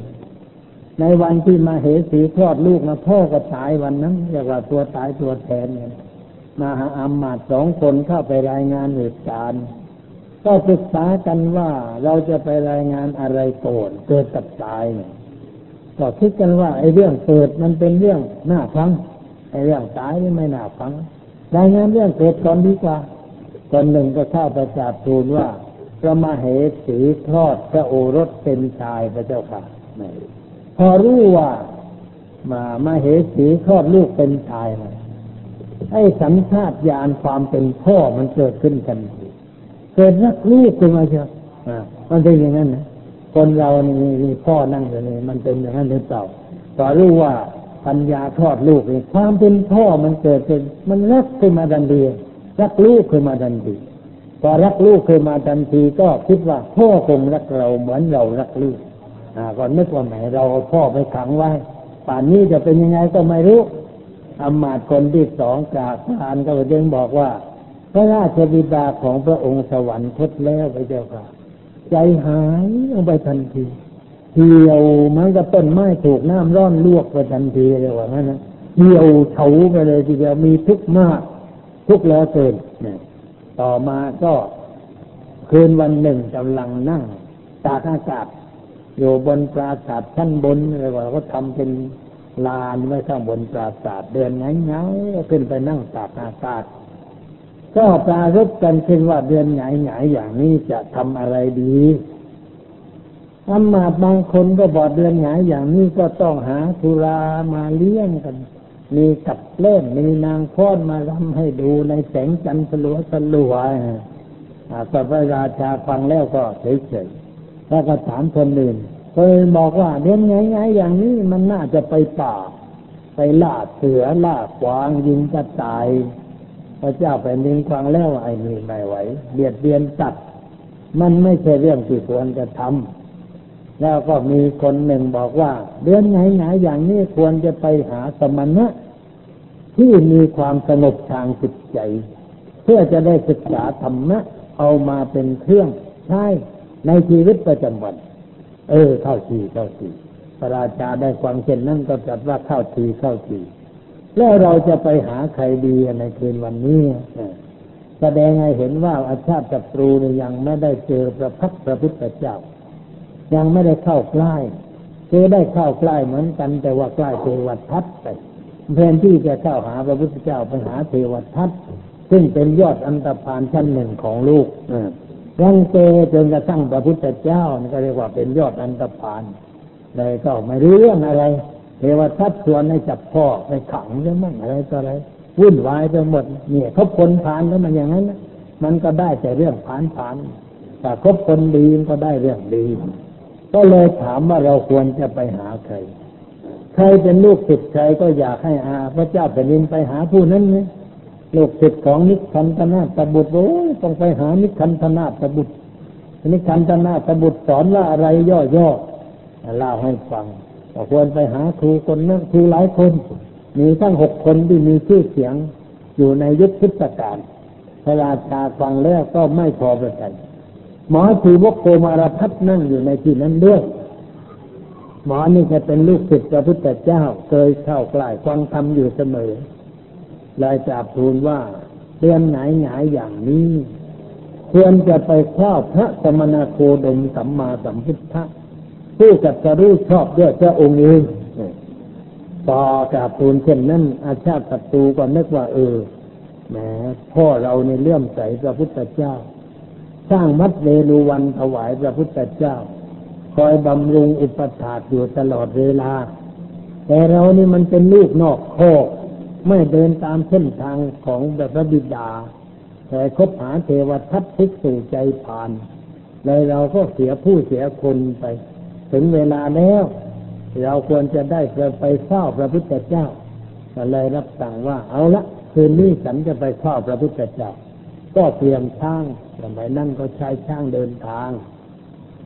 ในวันที่มาเหสีคลอดลูกนะพ่อก็ตายวันนั้นเรียกว่าตัวตายตัวแทนเนี่ยมาหาอามาตสองคนเข้าไปรายงานเหตุการณ์ก็ศึกษากันว่าเราจะไปรายงานอะไรก่อนเกิดกับตายเนี่ยก็คิดกันว่าไอ้เรื่องเกิดมันเป็นเรื่องน่าฟังไอ้เรื่องตายนี่ไม่น่าฟังรายงานเรื่องเกิดก่อนดีกว่าคนหนึ่งก็เข้าไปกราบทูลว่าพระมาเหสีคลอดพระโอรสเป็นชายพระเจ้าค่ะ พอรู้ว่ามามาเหสีคลอดลูกเป็นชายนะไอ้สัญชาตญาณความเป็นพ่อมันเกิดขึ้นกันเกิดรักลูกขึ้นมาเชียวมันเป็นอย่างนั้นนะคนเรานี่มีพ่อนั่งอยู่นี่มันเป็นอย่างนั้นหรือเปล่าพอรู้ว่าปัญญาคลอดลูกนี่ความเป็นพ่อมันเกิดเป็นมันรักขึ้นมาดันดีรักลูกขึ้นมาดันดีพอรักลูกขึ้นมาทันทีก็คิดว่าพ่อคงรักเราเหมือนเรารักลูก ก็นึกว่าแหมเราพ่อไปขังไว้ ป่านนี้จะเป็นยังไงก็ไม่รู้อมาตคนที่สองกาทานก็ยังบอกว่า พระราชบิดาของพระองค์สวรรคตแล้วไปเจ้าค่ะ ใจหายลงไปทันทีเหี่ยวมันก็ต้นไม้ถูกน้ำร้อนลวกไปทันทีเลยว่างั้นนะเหี่ยวเฉาไปเลยทีเดียวมีทุกข์มาก ทุกข์แล้วเกินต่อมาก็คืนวันหนึ่งกำลังนั่งตากอากาศ อยู่บนปราสาทชั้นบนอะไรว่าเขาทำเป็นลานไว้ข้างบนปราสาทเดินไงเงาขึ้นไปนั่งตากอากาศก็ปรารบกันขึ้นว่าเดือนไหนไหนอย่างนี้จะทำอะไรดีอำมาบางคนก็บอกเดือนไหนอย่างนี้ก็ต้องหาธุรามาเลี้ยงกัน มีกับเล่นมีนางค้อนมาทำให้ดูในแสงจันทร์สลัวสลัวสัพระราชาฟังแล้วก็เฉยๆ แล้วก็ถามคนอื่นเคยบอกว่าเดือนไงไงอย่างนี้มันน่าจะไปป่า ไปล่าเสือล่ากวางยิงกระต่าย พระเจ้าแผ่นดินฟังแล้วไอ้นี่ไม่ไหวเบียดเบียนตัด มันไม่ใช่เรื่องที่ควรจะทำแล้วก็มีคนหนึ่งบอกว่าเดือนไหนไหนอย่างนี้ควรจะไปหาสมณะที่มีความสงบทางจิตใจ เพื่อจะได้ศึกษาธรรมะเอามาเป็นเครื่องใช้ ในชีวิตประจำวัน เออเข้าทีเข้าทีพระราชาได้ความเช่นนั้นก็จัดว่าเข้าทีเข้าทีแล้วเราจะไปหาใครดีในคืนวันนี้แสดงให้เห็นว่าอาชาติศัตรูนี่ยังไม่ได้เจอพระพักพระพุทธเจ้า ยังไม่ได้เข้าใกล้เจอได้เข้าใกล้เหมือนกัน แต่ว่าใกล้เทวทัตไปแทนที่จะเข้าหาพระพุทธเจ้าไปหาเทวทัตซึ่งเป็นยอดอันตรพานชั้นหนึ่งของลูก รังเกจนกระทั่งพระพุทธเจ้านี่ก็เรียกว่าเป็นยอดอันตรพานเลยก็ไม่รู้เรื่องอะไรเทวทัตชวนให้จับพ่อไปขังหรือมั่งอะไรต่ออะไรวุ่นวายไปหมดเนี่ยเขาคนผ่านแล้วมันอย่างนั้นมันก็ได้แต่เรื่องผ่านผ่านแต่คบคนดีก็ได้เรื่องดี ก็เลยถามว่าเราควรจะไปหาใคร ใครเป็นลูกศิษย์ใครก็อยากให้อาพระเจ้าแผ่นดินไปหาผู้นั้นไหม ลูกศิษย์ของนิคันธนาตบุตรโอ้ยต้องไปหานิคันธนาตบุตรนิคันธนาตบุตรสอนว่าอะไรย่อๆเล่าให้ฟังควรไปหาครูคนนั้นครูหลายคน มีทั้งหกคนที่มีชื่อเสียง อยู่ในยุคพุทธกาลพระราชาฟังแล้วก็ไม่พอประทัยหมอทีวกโกมารพัฒนั่งอยู่ในที่นั้นด้วยหมอนี่จะเป็นลูกศิษย์พระพุทธเจ้าเคยเข้าใกล้ฟังธรรมอยู่เสมอ เลยจาบทูลว่าเดือนไหนหงายอย่างนี้ ควรจะไปคว้าพระสมณโคดมสัมมาสัมพุทธะผู้จัดจะรู้ชอบด้วยพระองค์เองต่อกาบทูลเช่นนั้น อาชาติศัตรูก็นึกว่า เออแหมพ่อเราในเลื่อมใสพระพุทธเจ้า สร้างมัดเวรุวันถวายพระพุทธเจ้า คอยบำรุงอุปถากอยู่ตลอดเวลา แต่เรานี่มันเป็นลูกนอกโคก ไม่เดินตามเส้นทางของแบบพระบิดา แต่คบหาเทวทัตทิกสู่ใจผ่าน เลยเราก็เสียผู้เสียคนไป ถึงเวลาแล้ว เราควรจะได้ไปเฝ้าพระพุทธเจ้าก็เลยรับสั่งว่าเอาละคืนนี้ฉันจะไปเฝ้าพระพุทธเจ้า ก็เตรียมช้างสมัยนั้นก็ใช้ช้างเดินทาง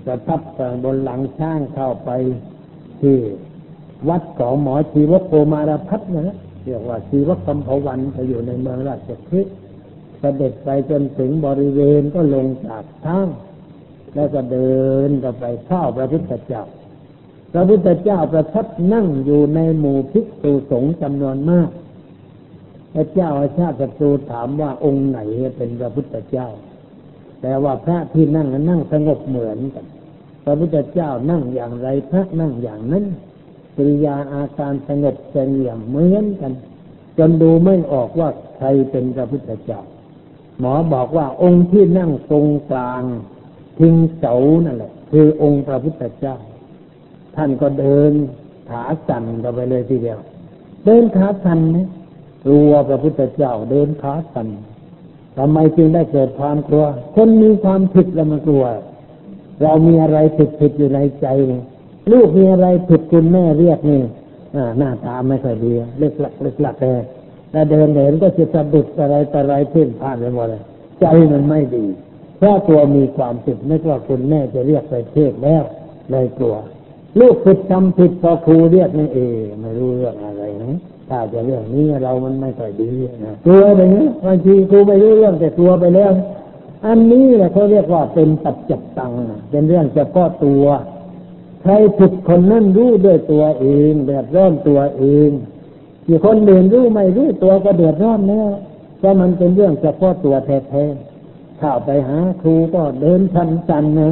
จะทับบนหลังช้างเข้าไปที่วัดของหมอชีวโกมารพัฒนะ เรียกว่าชีวกัมพวันจะอยู่ในเมืองราชคฤห์เสด็จไปจนถึงบริเวณก็ลงจากทางแล้วก็เดินก็ไปเข้าพระพุทธเจ้า พระพุทธเจ้าประทับนั่งอยู่ในหมู่ภิกษุสงฆ์จำนวนมากพระเจ้าอาชาติศัตรูถามว่าองค์ไหนเป็นพระพุทธเจ้า แต่ว่าพระที่นั่งนั่งสงบเหมือนกัน พระพุทธเจ้านั่งอย่างไรพระนั่งอย่างนั้น กริยาอาการสงบเสงี่ยมเหมือนกัน จนดูไม่ออกว่าใครเป็นพระพุทธเจ้า หมอบอกว่าองค์ที่นั่งตรงกลางทิ้งเสานั่นแหละ คือองค์พระพุทธเจ้า ท่านก็เดินขาสั่นกันไปเลยทีเดียว เดินขาสั่นนะกลัวพระพุทธเจ้าเดินขาสั่นทำไมจึงได้เกิดความกลัว คนมีความผิดแล้วมันกลัว เรามีอะไรผิดผิดอยู่ในใจ ลูกมีอะไรผิดคุณแม่เรียกนี่หน้าตาไม่ค่อยดีเล็กหลักเล็กหลักแต่แล้วเดินเดินก็จะสะดุดอะไรต่ไรเพ่นผ่านไปหมดเลยใจมันไม่ดีเพราะตัวมีความผิดไม่ว่าคุณแม่จะเรียกไปเทศแล้วเลยกลัว ลูกผิดทำผิดพอครูเรียกนี่เอไม่รู้เรื่องอะไรนะถ้าจะเรื่องนี้เรามันไม่ค่อยดีนะกลัวอะไรเงี้ยบางทีครูไม่รู้เรื่องแต่กลัวไปแล้ว อันนี้แหละเขาเรียกว่าเป็นปัจจัตังเป็นเรื่องเฉพาะตัว ใครผิดคนนั้นรู้ด้วยตัวเองแบบร้อนตัวเองที่คนอื่นรู้ไม่รู้ตัวก็เดือดร้อนแล้วเพราะมันเป็นเรื่องเฉพาะตัวแท้ๆเข้าไปหาครูก็เดินชันจันนะ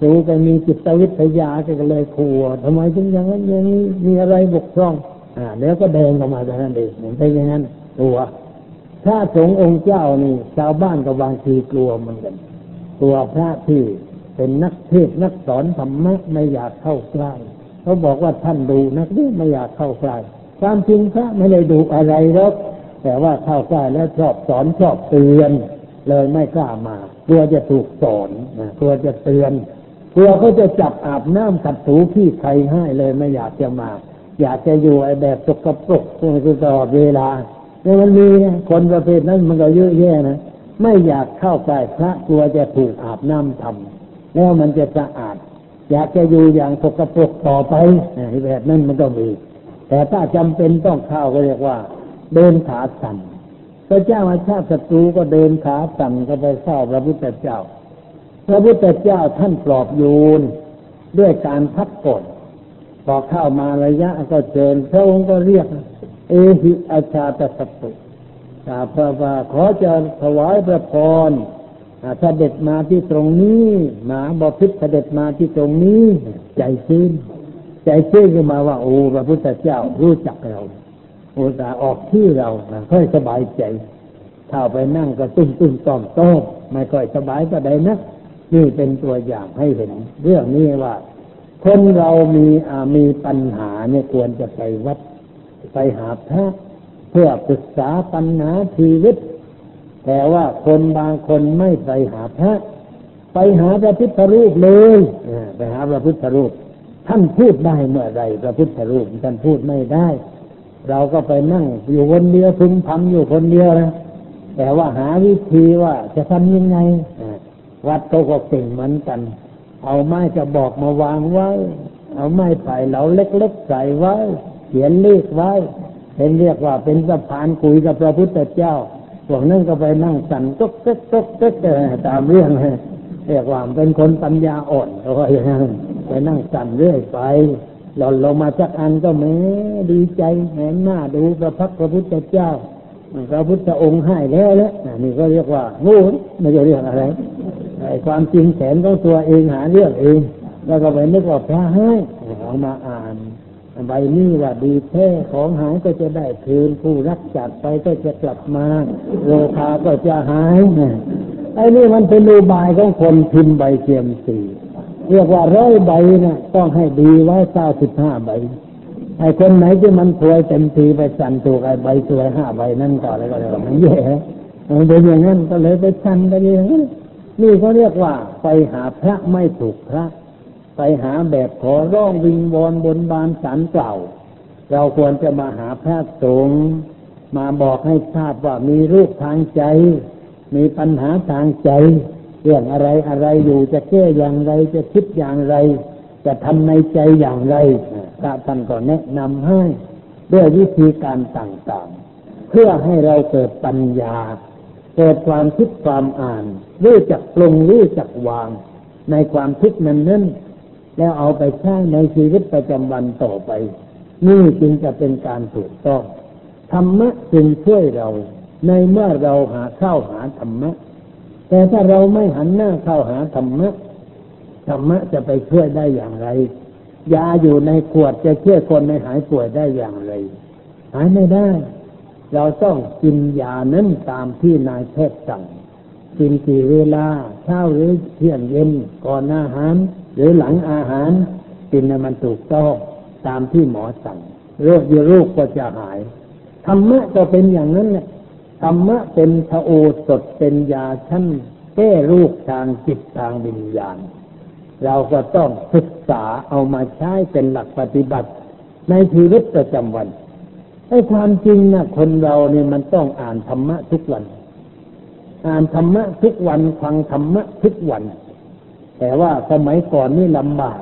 ครูก็มีจิตวิทยาก็เลยครูทำไมถึงอย่างนั้นอย่างนี้มีอะไรบกพร่อง อ่า แล้วก็แดงออกมาแต่นั้นเองเหมือนเป็นอย่างนั้นตัวถ้าสงองค์เจ้านี่ชาวบ้านก็บางทีกลัวเหมือนกัน ตัวพระที่ เป็นนักเทศนักสอนธรรมะไม่อยากเข้าใกล้เขาบอกว่าท่านดูนักนี่ไม่อยากเข้าใกล้ความจริงพระไม่ได้ดูอะไรหรอกแต่ว่าเข้าใกล้แล้วชอบสอนชอบเตือน เลยไม่กล้ามากลัวจะถูกสอนกลัวจะเตือนกลัวเขาจะจับอาบน้ำขัดถูขี้ใครให้เลยไม่อยากจะมา อยากจะอยู่ไอ้แบบสกปรกคือตลอดเวลาเนี่ยมันมีคนประเภทนั้นมันก็เยอะแยะนะไม่อยากเข้าใกล้พระกลัวจะถูกอาบน้ำทำ แล้วมันจะสะอาด อยากจะอยู่อย่างสกปกต่อไปแบบนั้นมันก็มี แต่ถ้าจำเป็นต้องเข้าก็เรียกว่า เดินขาสั่นพระเจ้าอาชาติศัตรูก็เดินขาสั่นก็ไปเฝ้าพระพุทธเจ้า พระพุทธเจ้าท่านปลอบโยนด้วยการพักกดพอเข้ามาระยะก็เจิญพระองค์ก็เรียก เอหิอาชาตสัตตุกาพระว่าขอจะถวายพระพร เสด็จมาที่ตรงนี้หมาบอพิษเสด็จมาที่ตรงนี้ ใจชื้นใจเชื่อขึ้นมาว่า โอ้พระพุทธเจ้ารู้จักเราโอ้ตาออกชื่เราค่อยสบายใจถ้าไปนั่งก็ตุ้มตุ้มต้อมต้อไม่ค่อยสบายก็ได้นะนี่เป็นตัวอย่างให้เห็น เรื่องนี้ว่าคนเรามีมีปัญหาเนี่ยควรจะไปวัด ไปหาพระเพื่อปรึกษาปัญหาชีวิต แต่ว่าคนบางคนไม่ไปหาพระ ไปหาพระพุทธรูปเลยไปหาพระพุทธรูป ท่านพูดได้เมื่อไรพระพุทธรูปท่านพูดไม่ได้ เราก็ไปนั่งอยู่คนเดียวพึมพำอยู่คนเดียวนะแต่ว่าหาวิธีว่าจะทำยังไงวัดโตก็เก่งเหมือนกัน เอาไม้จะบอกมาวางไว้ เอาไม้ไผ่เหลาเล็กๆใส่ไว้ เขียนเลขไว้เป็นเรียกว่าเป็นสะพานคุยกับพระพุทธเจ้า พวกนั้นก็ไปนั่งสั่นตุ๊กเต๊กตุ๊กเต๊กตามเรื่องเรียกว่าเป็นคนปัญญาอ่อนเขาอย่างนั้นไปนั่งสั่นเรื่อยไป หล่นลงมาสักอันก็แม้ดีใจแหมหน้าดูพระพักพระพุทธเจ้าพระพุทธองค์ให้แล้วแล้วนี่ก็เรียกว่างูไม่ใช่เรื่องอะไรไอ้ความจริงแสนของตัวเองหาเรื่องเอง แล้วก็ไปนึกว่าพระให้เอามาอ่า ใบนี้ว่าดีแท้ของหายก็จะได้คืนผู้รักจัดไปก็จะกลับมาโลคาก็จะหายไอ้นี่มันเป็นอุบายของคนพิมพ์ใบเทียมสีเรียกว่าร้อยใบนะต้องให้ดีไว้เก้าสิบห้าใบไอ้คนไหนที่มันถวยเต็มทีไปสั่นถูกไอ้ใบสวยห้าใบนั่นก่อนเลยก็เลยมันแย่มันเป็นอย่างนั้นก็เลยไปสั่นไปอย่างนั้นนี่เขาเรียกว่าไปหาพระไม่ถูกพระ หาแบบขอร้องวิงวอนบนบานสารเก่า เราควรจะมาหาพระสงฆ์มาบอกให้ทราบว่ามีรูปทางใจ มีปัญหาทางใจ เรื่องอะไรอะไรอยู่จะแก้อย่างไรจะคิดอย่างไร จะทำในใจอย่างไรพระท่านก็แนะนำให้ด้วยวิธีการต่างๆ เพื่อให้เราเกิดปัญญา เกิดความคิดความอ่าน รู้จักปรุงรู้จักวาง ในความคิดนั้นนั้น แล้วเอาไปใช้ในชีวิตประจำวันต่อไป นี่จึงจะเป็นการถูกต้องธรรมะจึงช่วยเรา ในเมื่อเราหาเข้าหาธรรมะ แต่ถ้าเราไม่หันหน้าเข้าหาธรรมะธรรมะจะไปช่วยได้อย่างไรยาอยู่ในขวดจะช่วยคนในหายป่วยได้อย่างไร หายไม่ได้ เราต้องกินยานั้นตามที่นายแพทย์สั่งกินกี่เวลาเช้าหรือเที่ยงเย็นก่อนอาหาร หรือหลังอาหารกินมันถูกต้องตามที่หมอสั่งโรคยโรคก็จะหายธรรมะก็เป็นอย่างนั้นแหละธรรมะเป็นพระโอสถเป็นยาชั้นแก้โรคทางจิตทางวิญญาณ เราก็ต้องศึกษาเอามาใช้เป็นหลักปฏิบัติ ในชีวิตประจำวันไอ้ความจริงนะคนเราเนี่ยมันต้องอ่านธรรมะทุกวัน อ่านธรรมะทุกวันฟังธรรมะทุกวัน แต่ว่าสมัยก่อนนี่ลำบาก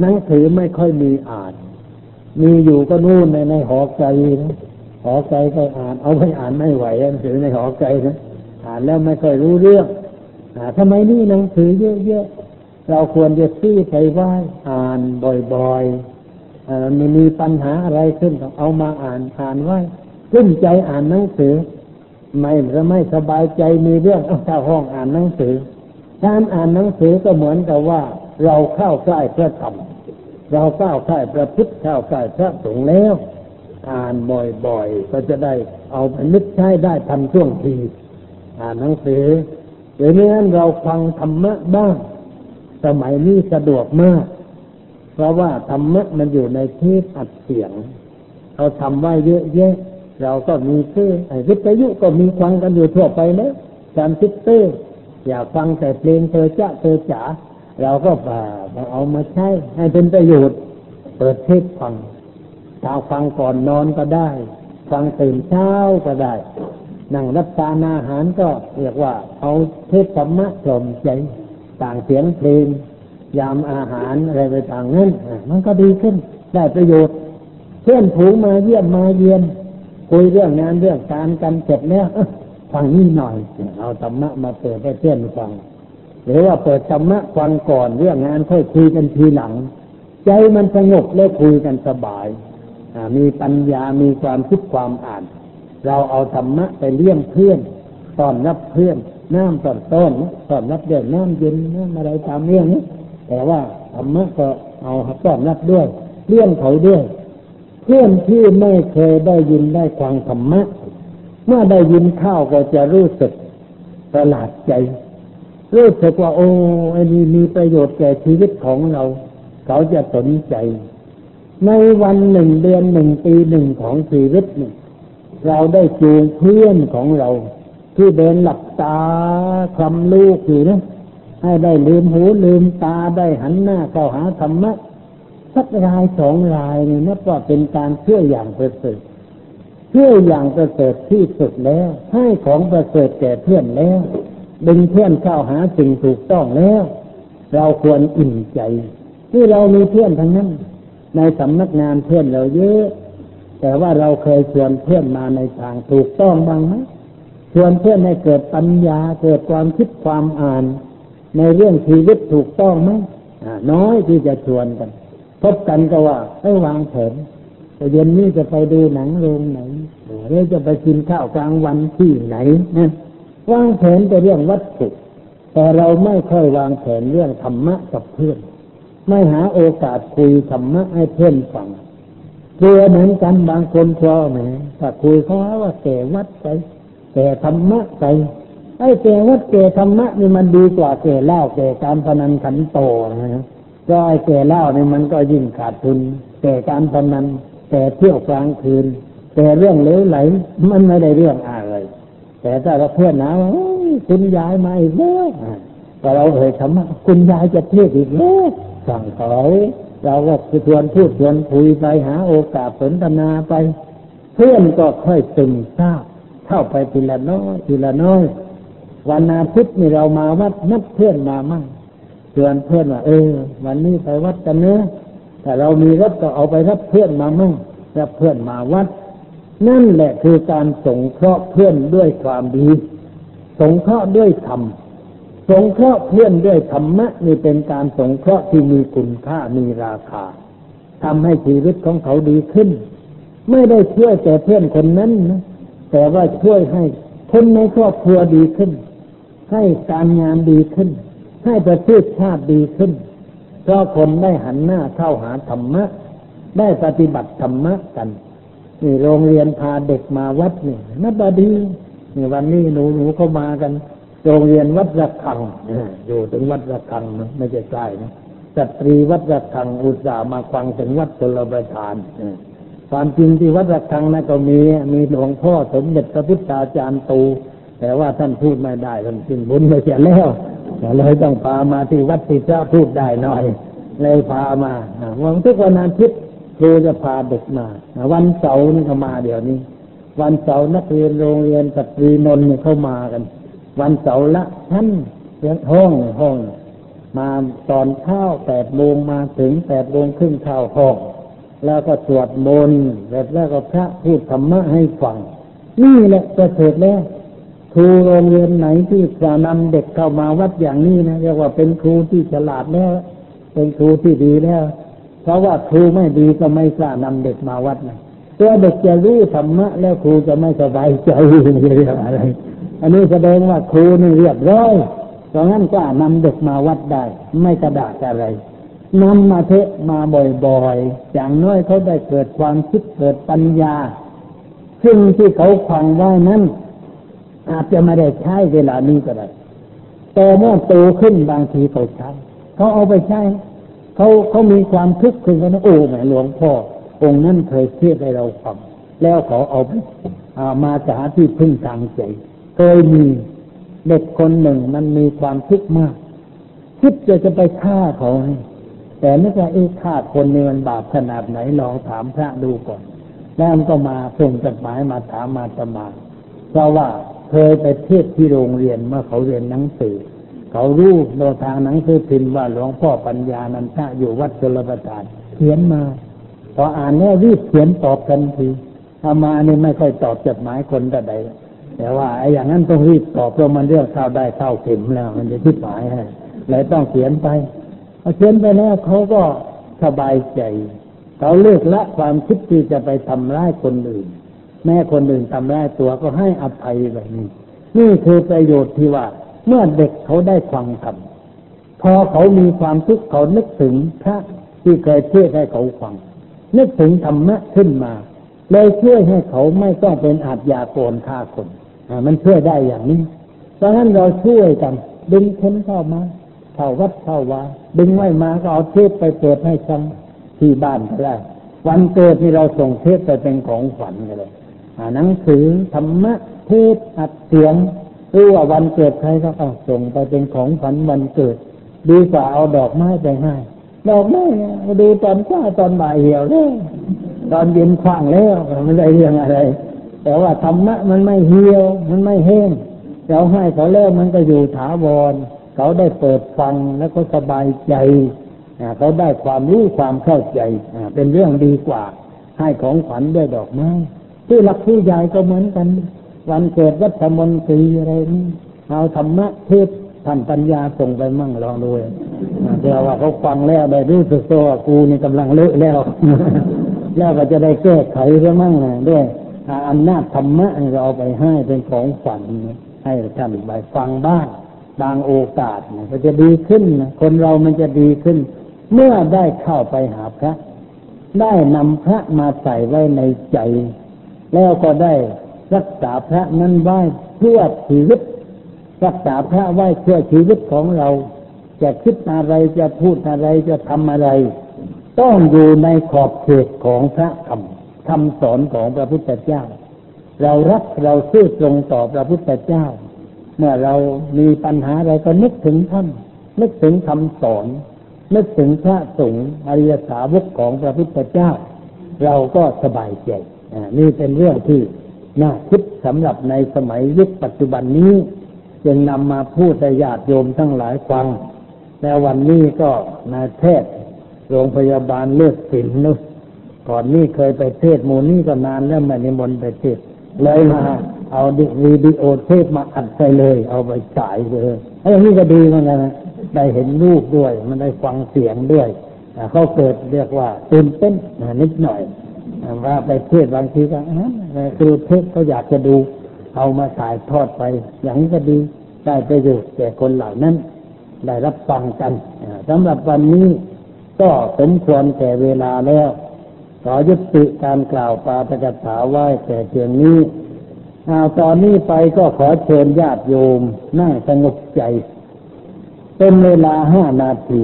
หนังสือไม่ค่อยมีอ่าน มีอยู่ก็นู่นในในหอไกลนะหอไกลก็อ่าน เอาไปอ่านไม่ไหวหนังสือในหอไกลนะอ่านแล้วไม่ค่อยรู้เรื่องอ่าทำไมนี่หนังสือเยอะๆเราควรจะซื้อไปไหว้อ่านบ่อยๆอ่ามันมีปัญหาอะไรขึ้นก็เอามาอ่านอ่านไว้ขึ้นใจอ่านหนังสือ ไม่จะไม่สบายใจมีเรื่องเอาเข้าห้องอ่านหนังสือ การอ่านหนังสือก็เหมือนกับว่า เราเข้าใกล้พระธรรม เราเข้าใกล้พระพุทธเข้าใกล้พระสงฆ์แล้ว อ่านบ่อยๆ ก็จะได้เอาไปนึกใช้ได้ทันช่วงทีอ่านหนังสือหรือไม่งั้นเราฟังธรรมะบ้าง สมัยนี้สะดวกมาก เพราะว่าธรรมะมันอยู่ในเทปอัดเสียงเขาทำไว้เยอะแยะ เราก็มีเครื่อไอ้วิทยุก็มีฟังกันอยู่ทั่วไปแล้วการซิสเตอร์ อยากฟังแต่เพลงเธอจ้าเธอจ๋าเราก็ฝ่าเอามาใช้ให้เป็นประโยชน์ เปิดเทปฟังถ้าฟังก่อนนอนก็ได้ ฟังตื่นเช้าก็ได้ นั่งรับประทานอาหารก็เรียกว่า เอาเทปธรรมะกล่อมใจ ต่างเสียงเพลงยามอาหารอะไรไปต่างนั้นมันก็ดีขึ้น ได้ประโยชน์ เพื่อนผูงมาเยี่ยมมาเยียนคุยเรื่องงานเรื่องการกันเสร็จแล้ว ฟังนี่หน่อยเอาธรรมะมาเปิดให้เพื่อนฟัง หรือว่าเปิดธรรมะฟังก่อนเรื่องงานค่อยคุยกันทีหลัง ใจมันสงบแล้วคุยกันสบายมีปัญญามีความคิดความอ่าน เราเอาธรรมะไปเลี้ยงเพื่อนต้อนรับเพื่อนน้ำต้อนต้นต้อนรับเรื่องน้ำเย็นน้ำอะไรตามเรื่องนี้แต่ว่าธรรมะก็เอาต้อนรับด้วยเลี้ยงเขาด้วย เพื่อนที่ไม่เคยได้ยินได้ฟังธรรมะ เมื่อได้ยินข้าวก็จะรู้สึกประหลาดใจ รู้สึกว่าโอ้ไอ้นี่มีประโยชน์แก่ชีวิตของเรา เขาจะสนใจ ในวันหนึ่งเดือนหนึ่งปีหนึ่งของชีวิตนี่เราได้จูงเพื่อนของเรา ที่เดินหลับตาคลำลูกอยู่นะให้ได้ลืมหูลืมตาได้หันหน้าเข้าหาธรรมะสักรายสองรายเนี่ยนับว่าเป็นการเชื่ออย่างประเสริฐ เชื่ออย่างประเสริฐที่สุดแล้ว ให้ของประเสริฐแก่เพื่อนแล้วดึงเพื่อนเข้าหาสิ่งถูกต้องแล้ว เราควรอิ่มใจที่เรามีเพื่อนทั้งนั้น ในสำนักงานเพื่อนเราเยอะ แต่ว่าเราเคยชวนเพื่อนมาในทางถูกต้องบ้างไหมชวนเพื่อนให้เกิดปัญญาเกิดความคิดความอ่าน ในเรื่องชีวิตถูกต้องไหมน้อยที่จะชวนกัน พบกันก็ว่าให้วางแผน เย็นนี้จะไปดูหนังโรงไหนหรือจะไปกินข้าวกลางวันที่ไหนนะวางแผนแต่เรื่องวัตถุ แต่เราไม่ค่อยวางแผนเรื่องธรรมะกับเพื่อน ไม่หาโอกาสคุยธรรมะให้เพื่อนฟังเรือเหมือนกันบางคนพอแหมถ้าคุยเขาว่าแก่วัดไปแก่ธรรมะไปไอ้แก่วัดแก่ธรรมะนี่มันดีกว่าแก่เหล้าแก่การพนันขันโตนะก็ไอ้แก่เหล้าเนี่ยมันก็ยิ่งขาดทุนแก่การพนัน แต่เที่ยวกลางคืน แต่เรื่องเลวไหล มันไม่ได้เรื่องอะไร แต่ถ้าเราเพื่อนนะคุณยายมาอีกแล้วแต่เราเอ่ยธรรมะคุณยายจะเทศอีกแล้วสั่งเขาเราก็ชวนพูดชวนคุยไปหาโอกาสสนทนาไป เพื่อนก็ค่อยซึมซาบเข้าไปทีละน้อยทีละน้อยวันอาทิตย์นี่เรามาวัดนัดเพื่อนมามั่งชวนเพื่อนว่าเออ วันนี้ไปวัดกันเนื้อ ถ้าเรามีรถก็เอาไปรับเพื่อนมามั่งรับเพื่อนมาวัด นั่นแหละคือการสงเคราะห์เพื่อนด้วยความดี สงเคราะห์ด้วยธรรมสงเคราะห์เพื่อนด้วยธรรมะนี่เป็นการสงเคราะห์ที่มีคุณค่ามีราคาทำให้ชีวิตของเขาดีขึ้น ไม่ได้ช่วยแต่เพื่อนคนนั้นนะแต่ว่าช่วยให้คนในครอบครัวดีขึ้น ให้การงานดีขึ้น ให้ประเทศชาติดีขึ้น เพราะคนได้หันหน้าเข้าหาธรรมะ ได้ปฏิบัติธรรมะกันนี่โรงเรียนพาเด็กมาวัดนี่นับดีนี่วันนี้หนูหนูเข้ามากัน โรงเรียนวัดระฆังอยู่ถึงวัดระฆังนะไม่ใช่ใกล้นะสตรีวัดระฆังอุตส่าห์มาฟังถึงวัดชลประทานความจริงที่วัดระฆังนะก็มีมีหลวงพ่อสมเด็จพระพุทธาจารย์ตูแต่ว่าท่านพูดไม่ได้ท่านสิ้นบุญไปเสียแล้ว เลยต้องพามาที่วัดที่เจ้าพูดได้หน่อย เลยพามาวันทุกวันอาทิตย์ครูจะพาเด็กมา วันเสาร์นี่ก็มาเดี๋ยวนี้ วันเสาร์นักเรียนโรงเรียนสตรีนนท์เข้ามากัน วันเสาร์ละท่านเรียนห้องห้อง มาตอนเช้าแปดโมงมาถึงแปดโมงครึ่งเข้าห้องแล้วก็สวดมนต์แล้วก็พระพูดธรรมะให้ฟัง นี่แหละจะเสร็จแล้ว ครูโรงเรียนไหนที่จะนำเด็กเข้ามาวัดอย่างนี้นะเรียกว่าเป็นครูที่ฉลาดแล้วเป็นครูที่ดีแล้วเพราะว่าครูไม่ดีก็ไม่กล้านำเด็กมาวัดนะตัวเด็กจะรู้ธรรมะแล้วครูจะไม่สบายใจเรื่องอะไร อันนี้แสดงว่าครูนี่เรียบร้อยเพราะงั้นก็นำเด็กมาวัดได้ ไม่กระดาษอะไรนำมาเทะมาบ่อยๆ อย่างน้อยเขาได้เกิดความคิดเกิดปัญญา ซึ่งที่เขาฟังไว้นั้น อาจจะไม่ได้ใช้เวลานี้ก็ได้แต่เมื่อโตขึ้นบางทีเขาใช้เขาเอาไปใช้เขาเขามีความทุกขึ้นกันโอ้แม่หลวงพ่อ องค์นั้นเคยเทศให้เราฟังแล้วเขาเอาไปามาจาที่พึ่งทางใจเคยมีเด็กคนหนึ่งมันมีความทุกข์มากคิดจะจะไปฆ่าเขาแต่นึกว่าเอ๊ะฆ่าคนนี่มันบาปขนาดไหนลองถามพระดูก่อน แล้วมันก็มาส่งจดหมายมาถามมาตมาเพราะว่า เคยไปเทศที่โรงเรียนเมื่อเขาเรียนหนังสือ เขารู้โดยทางหนังสือพิมพ์ว่าหลวงพ่อปัญญานันทะอยู่วัดชลประทานเขียนมาพออ่านแล้วรีบเขียนตอบทันทีอามานี่ไม่ค่อยตอบจดหมายคนแต่ใดแต่ว่าไอ้อย่างนั้นต้องรีบตอบเพราะมันเรื่องเข้าได้เข้าเข็มแล้ว มันจะทิดหมายให้เลยต้องเขียนไปพอเขียนไปแล้วเขาก็สบายใจ เขาเลิกละความคิดที่จะไปทำร้ายคนอื่น แม่คนอื่นทำร้ายตัวก็ให้อภัยแบบนี้ นี่คือประโยชน์ที่ว่า เมื่อเด็กเขาได้ฟังธรรมพอเขามีความทุกข์เขานึกถึงพระที่เคยเทศให้เขาฟัง นึกถึงธรรมะขึ้นมาเลยช่วยให้เขาไม่ต้องเป็นอาชญาโกรฆ่าคนมันช่วยได้อย่างนี้ดังนั้นเราช่วยกัน ดึงคนเข้ามาเข้าวัดเข้าวาดึงไม่มาก็เอาเทปไปเปิดให้ฟังที่บ้านก็ได้วันเกิดที่เราส่งเทปไปเป็นของขวัญกันเลย หนังสือธรรมะเทศอัดเสียงรู้ว่าวันเกิดใครก็เอาส่งไปเป็นของขวัญวันเกิด ดีกว่าเอาดอกไม้ไปให้ดอกไม้ดูตอนช้าตอนบ่ายเหี่ยวแล้วตอนเย็นคว้างแล้วไม่ได้เรื่องอะไร แต่ว่าธรรมะมันไม่เหี่ยว มันไม่แห้งเราให้เขาแล้วมันก็อยู่ถาวรเขาได้เปิดฟังแล้วก็สบายใจเขาได้ความรู้ความเข้าใจเป็นเรื่องดีกว่า ให้ของขวัญด้วยดอกไม้ ที่หลักผู้ใหญ่ก็เหมือนกัน วันเกิดวัฒมนตรีอะไรนี่เอาธรรมะเทศท่านปัญญาส่งไปมั่งลองดูเดี๋ยวว่าเขาฟังแล้วได้รู้สึกตัวกูนี่กำลังเลอะแล้ว แล้วก็จะได้แก้ไขซะมั่งด้วยอำนาจธรรมะเราเอาไปให้เป็นของฝันให้ท่านไปฟังบ้างบางโอกาสก็จะดีขึ้นคนเรามันจะดีขึ้น เมื่อได้เข้าไปหาพระ ได้นำพระมาใส่ไว้ในใจ แล้วก็ได้รักษาพระนั้นไว้เพื่อชีวิต รักษาพระไว้เพื่อชีวิตของเรา จะคิดอะไรจะพูดอะไรจะทำอะไร ต้องอยู่ในขอบเขตของพระคำคำสอนของพระพุทธเจ้า เรารักเราซื่อตรงต่อพระพุทธเจ้า เมื่อเรามีปัญหาอะไรก็นึกถึงท่านนึกถึงคำสอนนึกถึงพระสงฆ์อริยสาวกของพระพุทธเจ้า เราก็สบายใจ นี่เป็นเรื่องที่น่าคิดสำหรับในสมัยยุคปัจจุบันนี้ จึงนำมาพูดให้ญาติโยมทั้งหลายฟัง แล้ววันนี้ก็นายแพทย์โรงพยาบาลเลือดสินนุก่อนนี้เคยไปเทศมูนี่ก็นานแล้วม่นิมนต์ไปเทศเลยมาเอาดวิดีโอเทปมาอัดใส่เลย เอาไปฉายเลยไอ้นี้ก็ดีเหมือนกันนะได้เห็นรูปด้วย มันได้ฟังเสียงด้วยเขาเกิดเรียกว่าตื่นเต้นนิดหน่อย ว่าไปเทศบางทีก็คือเทศเขาอยากจะดู เอามาถ่ายทอดไป อย่างนี้ก็ดีได้ประโยชน์แก่คนเหล่านั้น ได้รับฟังกันสำหรับวันนี้ก็สมควรแก่เวลาแล้วขอยุติการกล่าวปาตกถาไหว้แต่เพียงนี้เอาตอนนี้ไปก็ขอเชิญญาติโยมนั่งสงบใจ เป็นเวลาห้านาที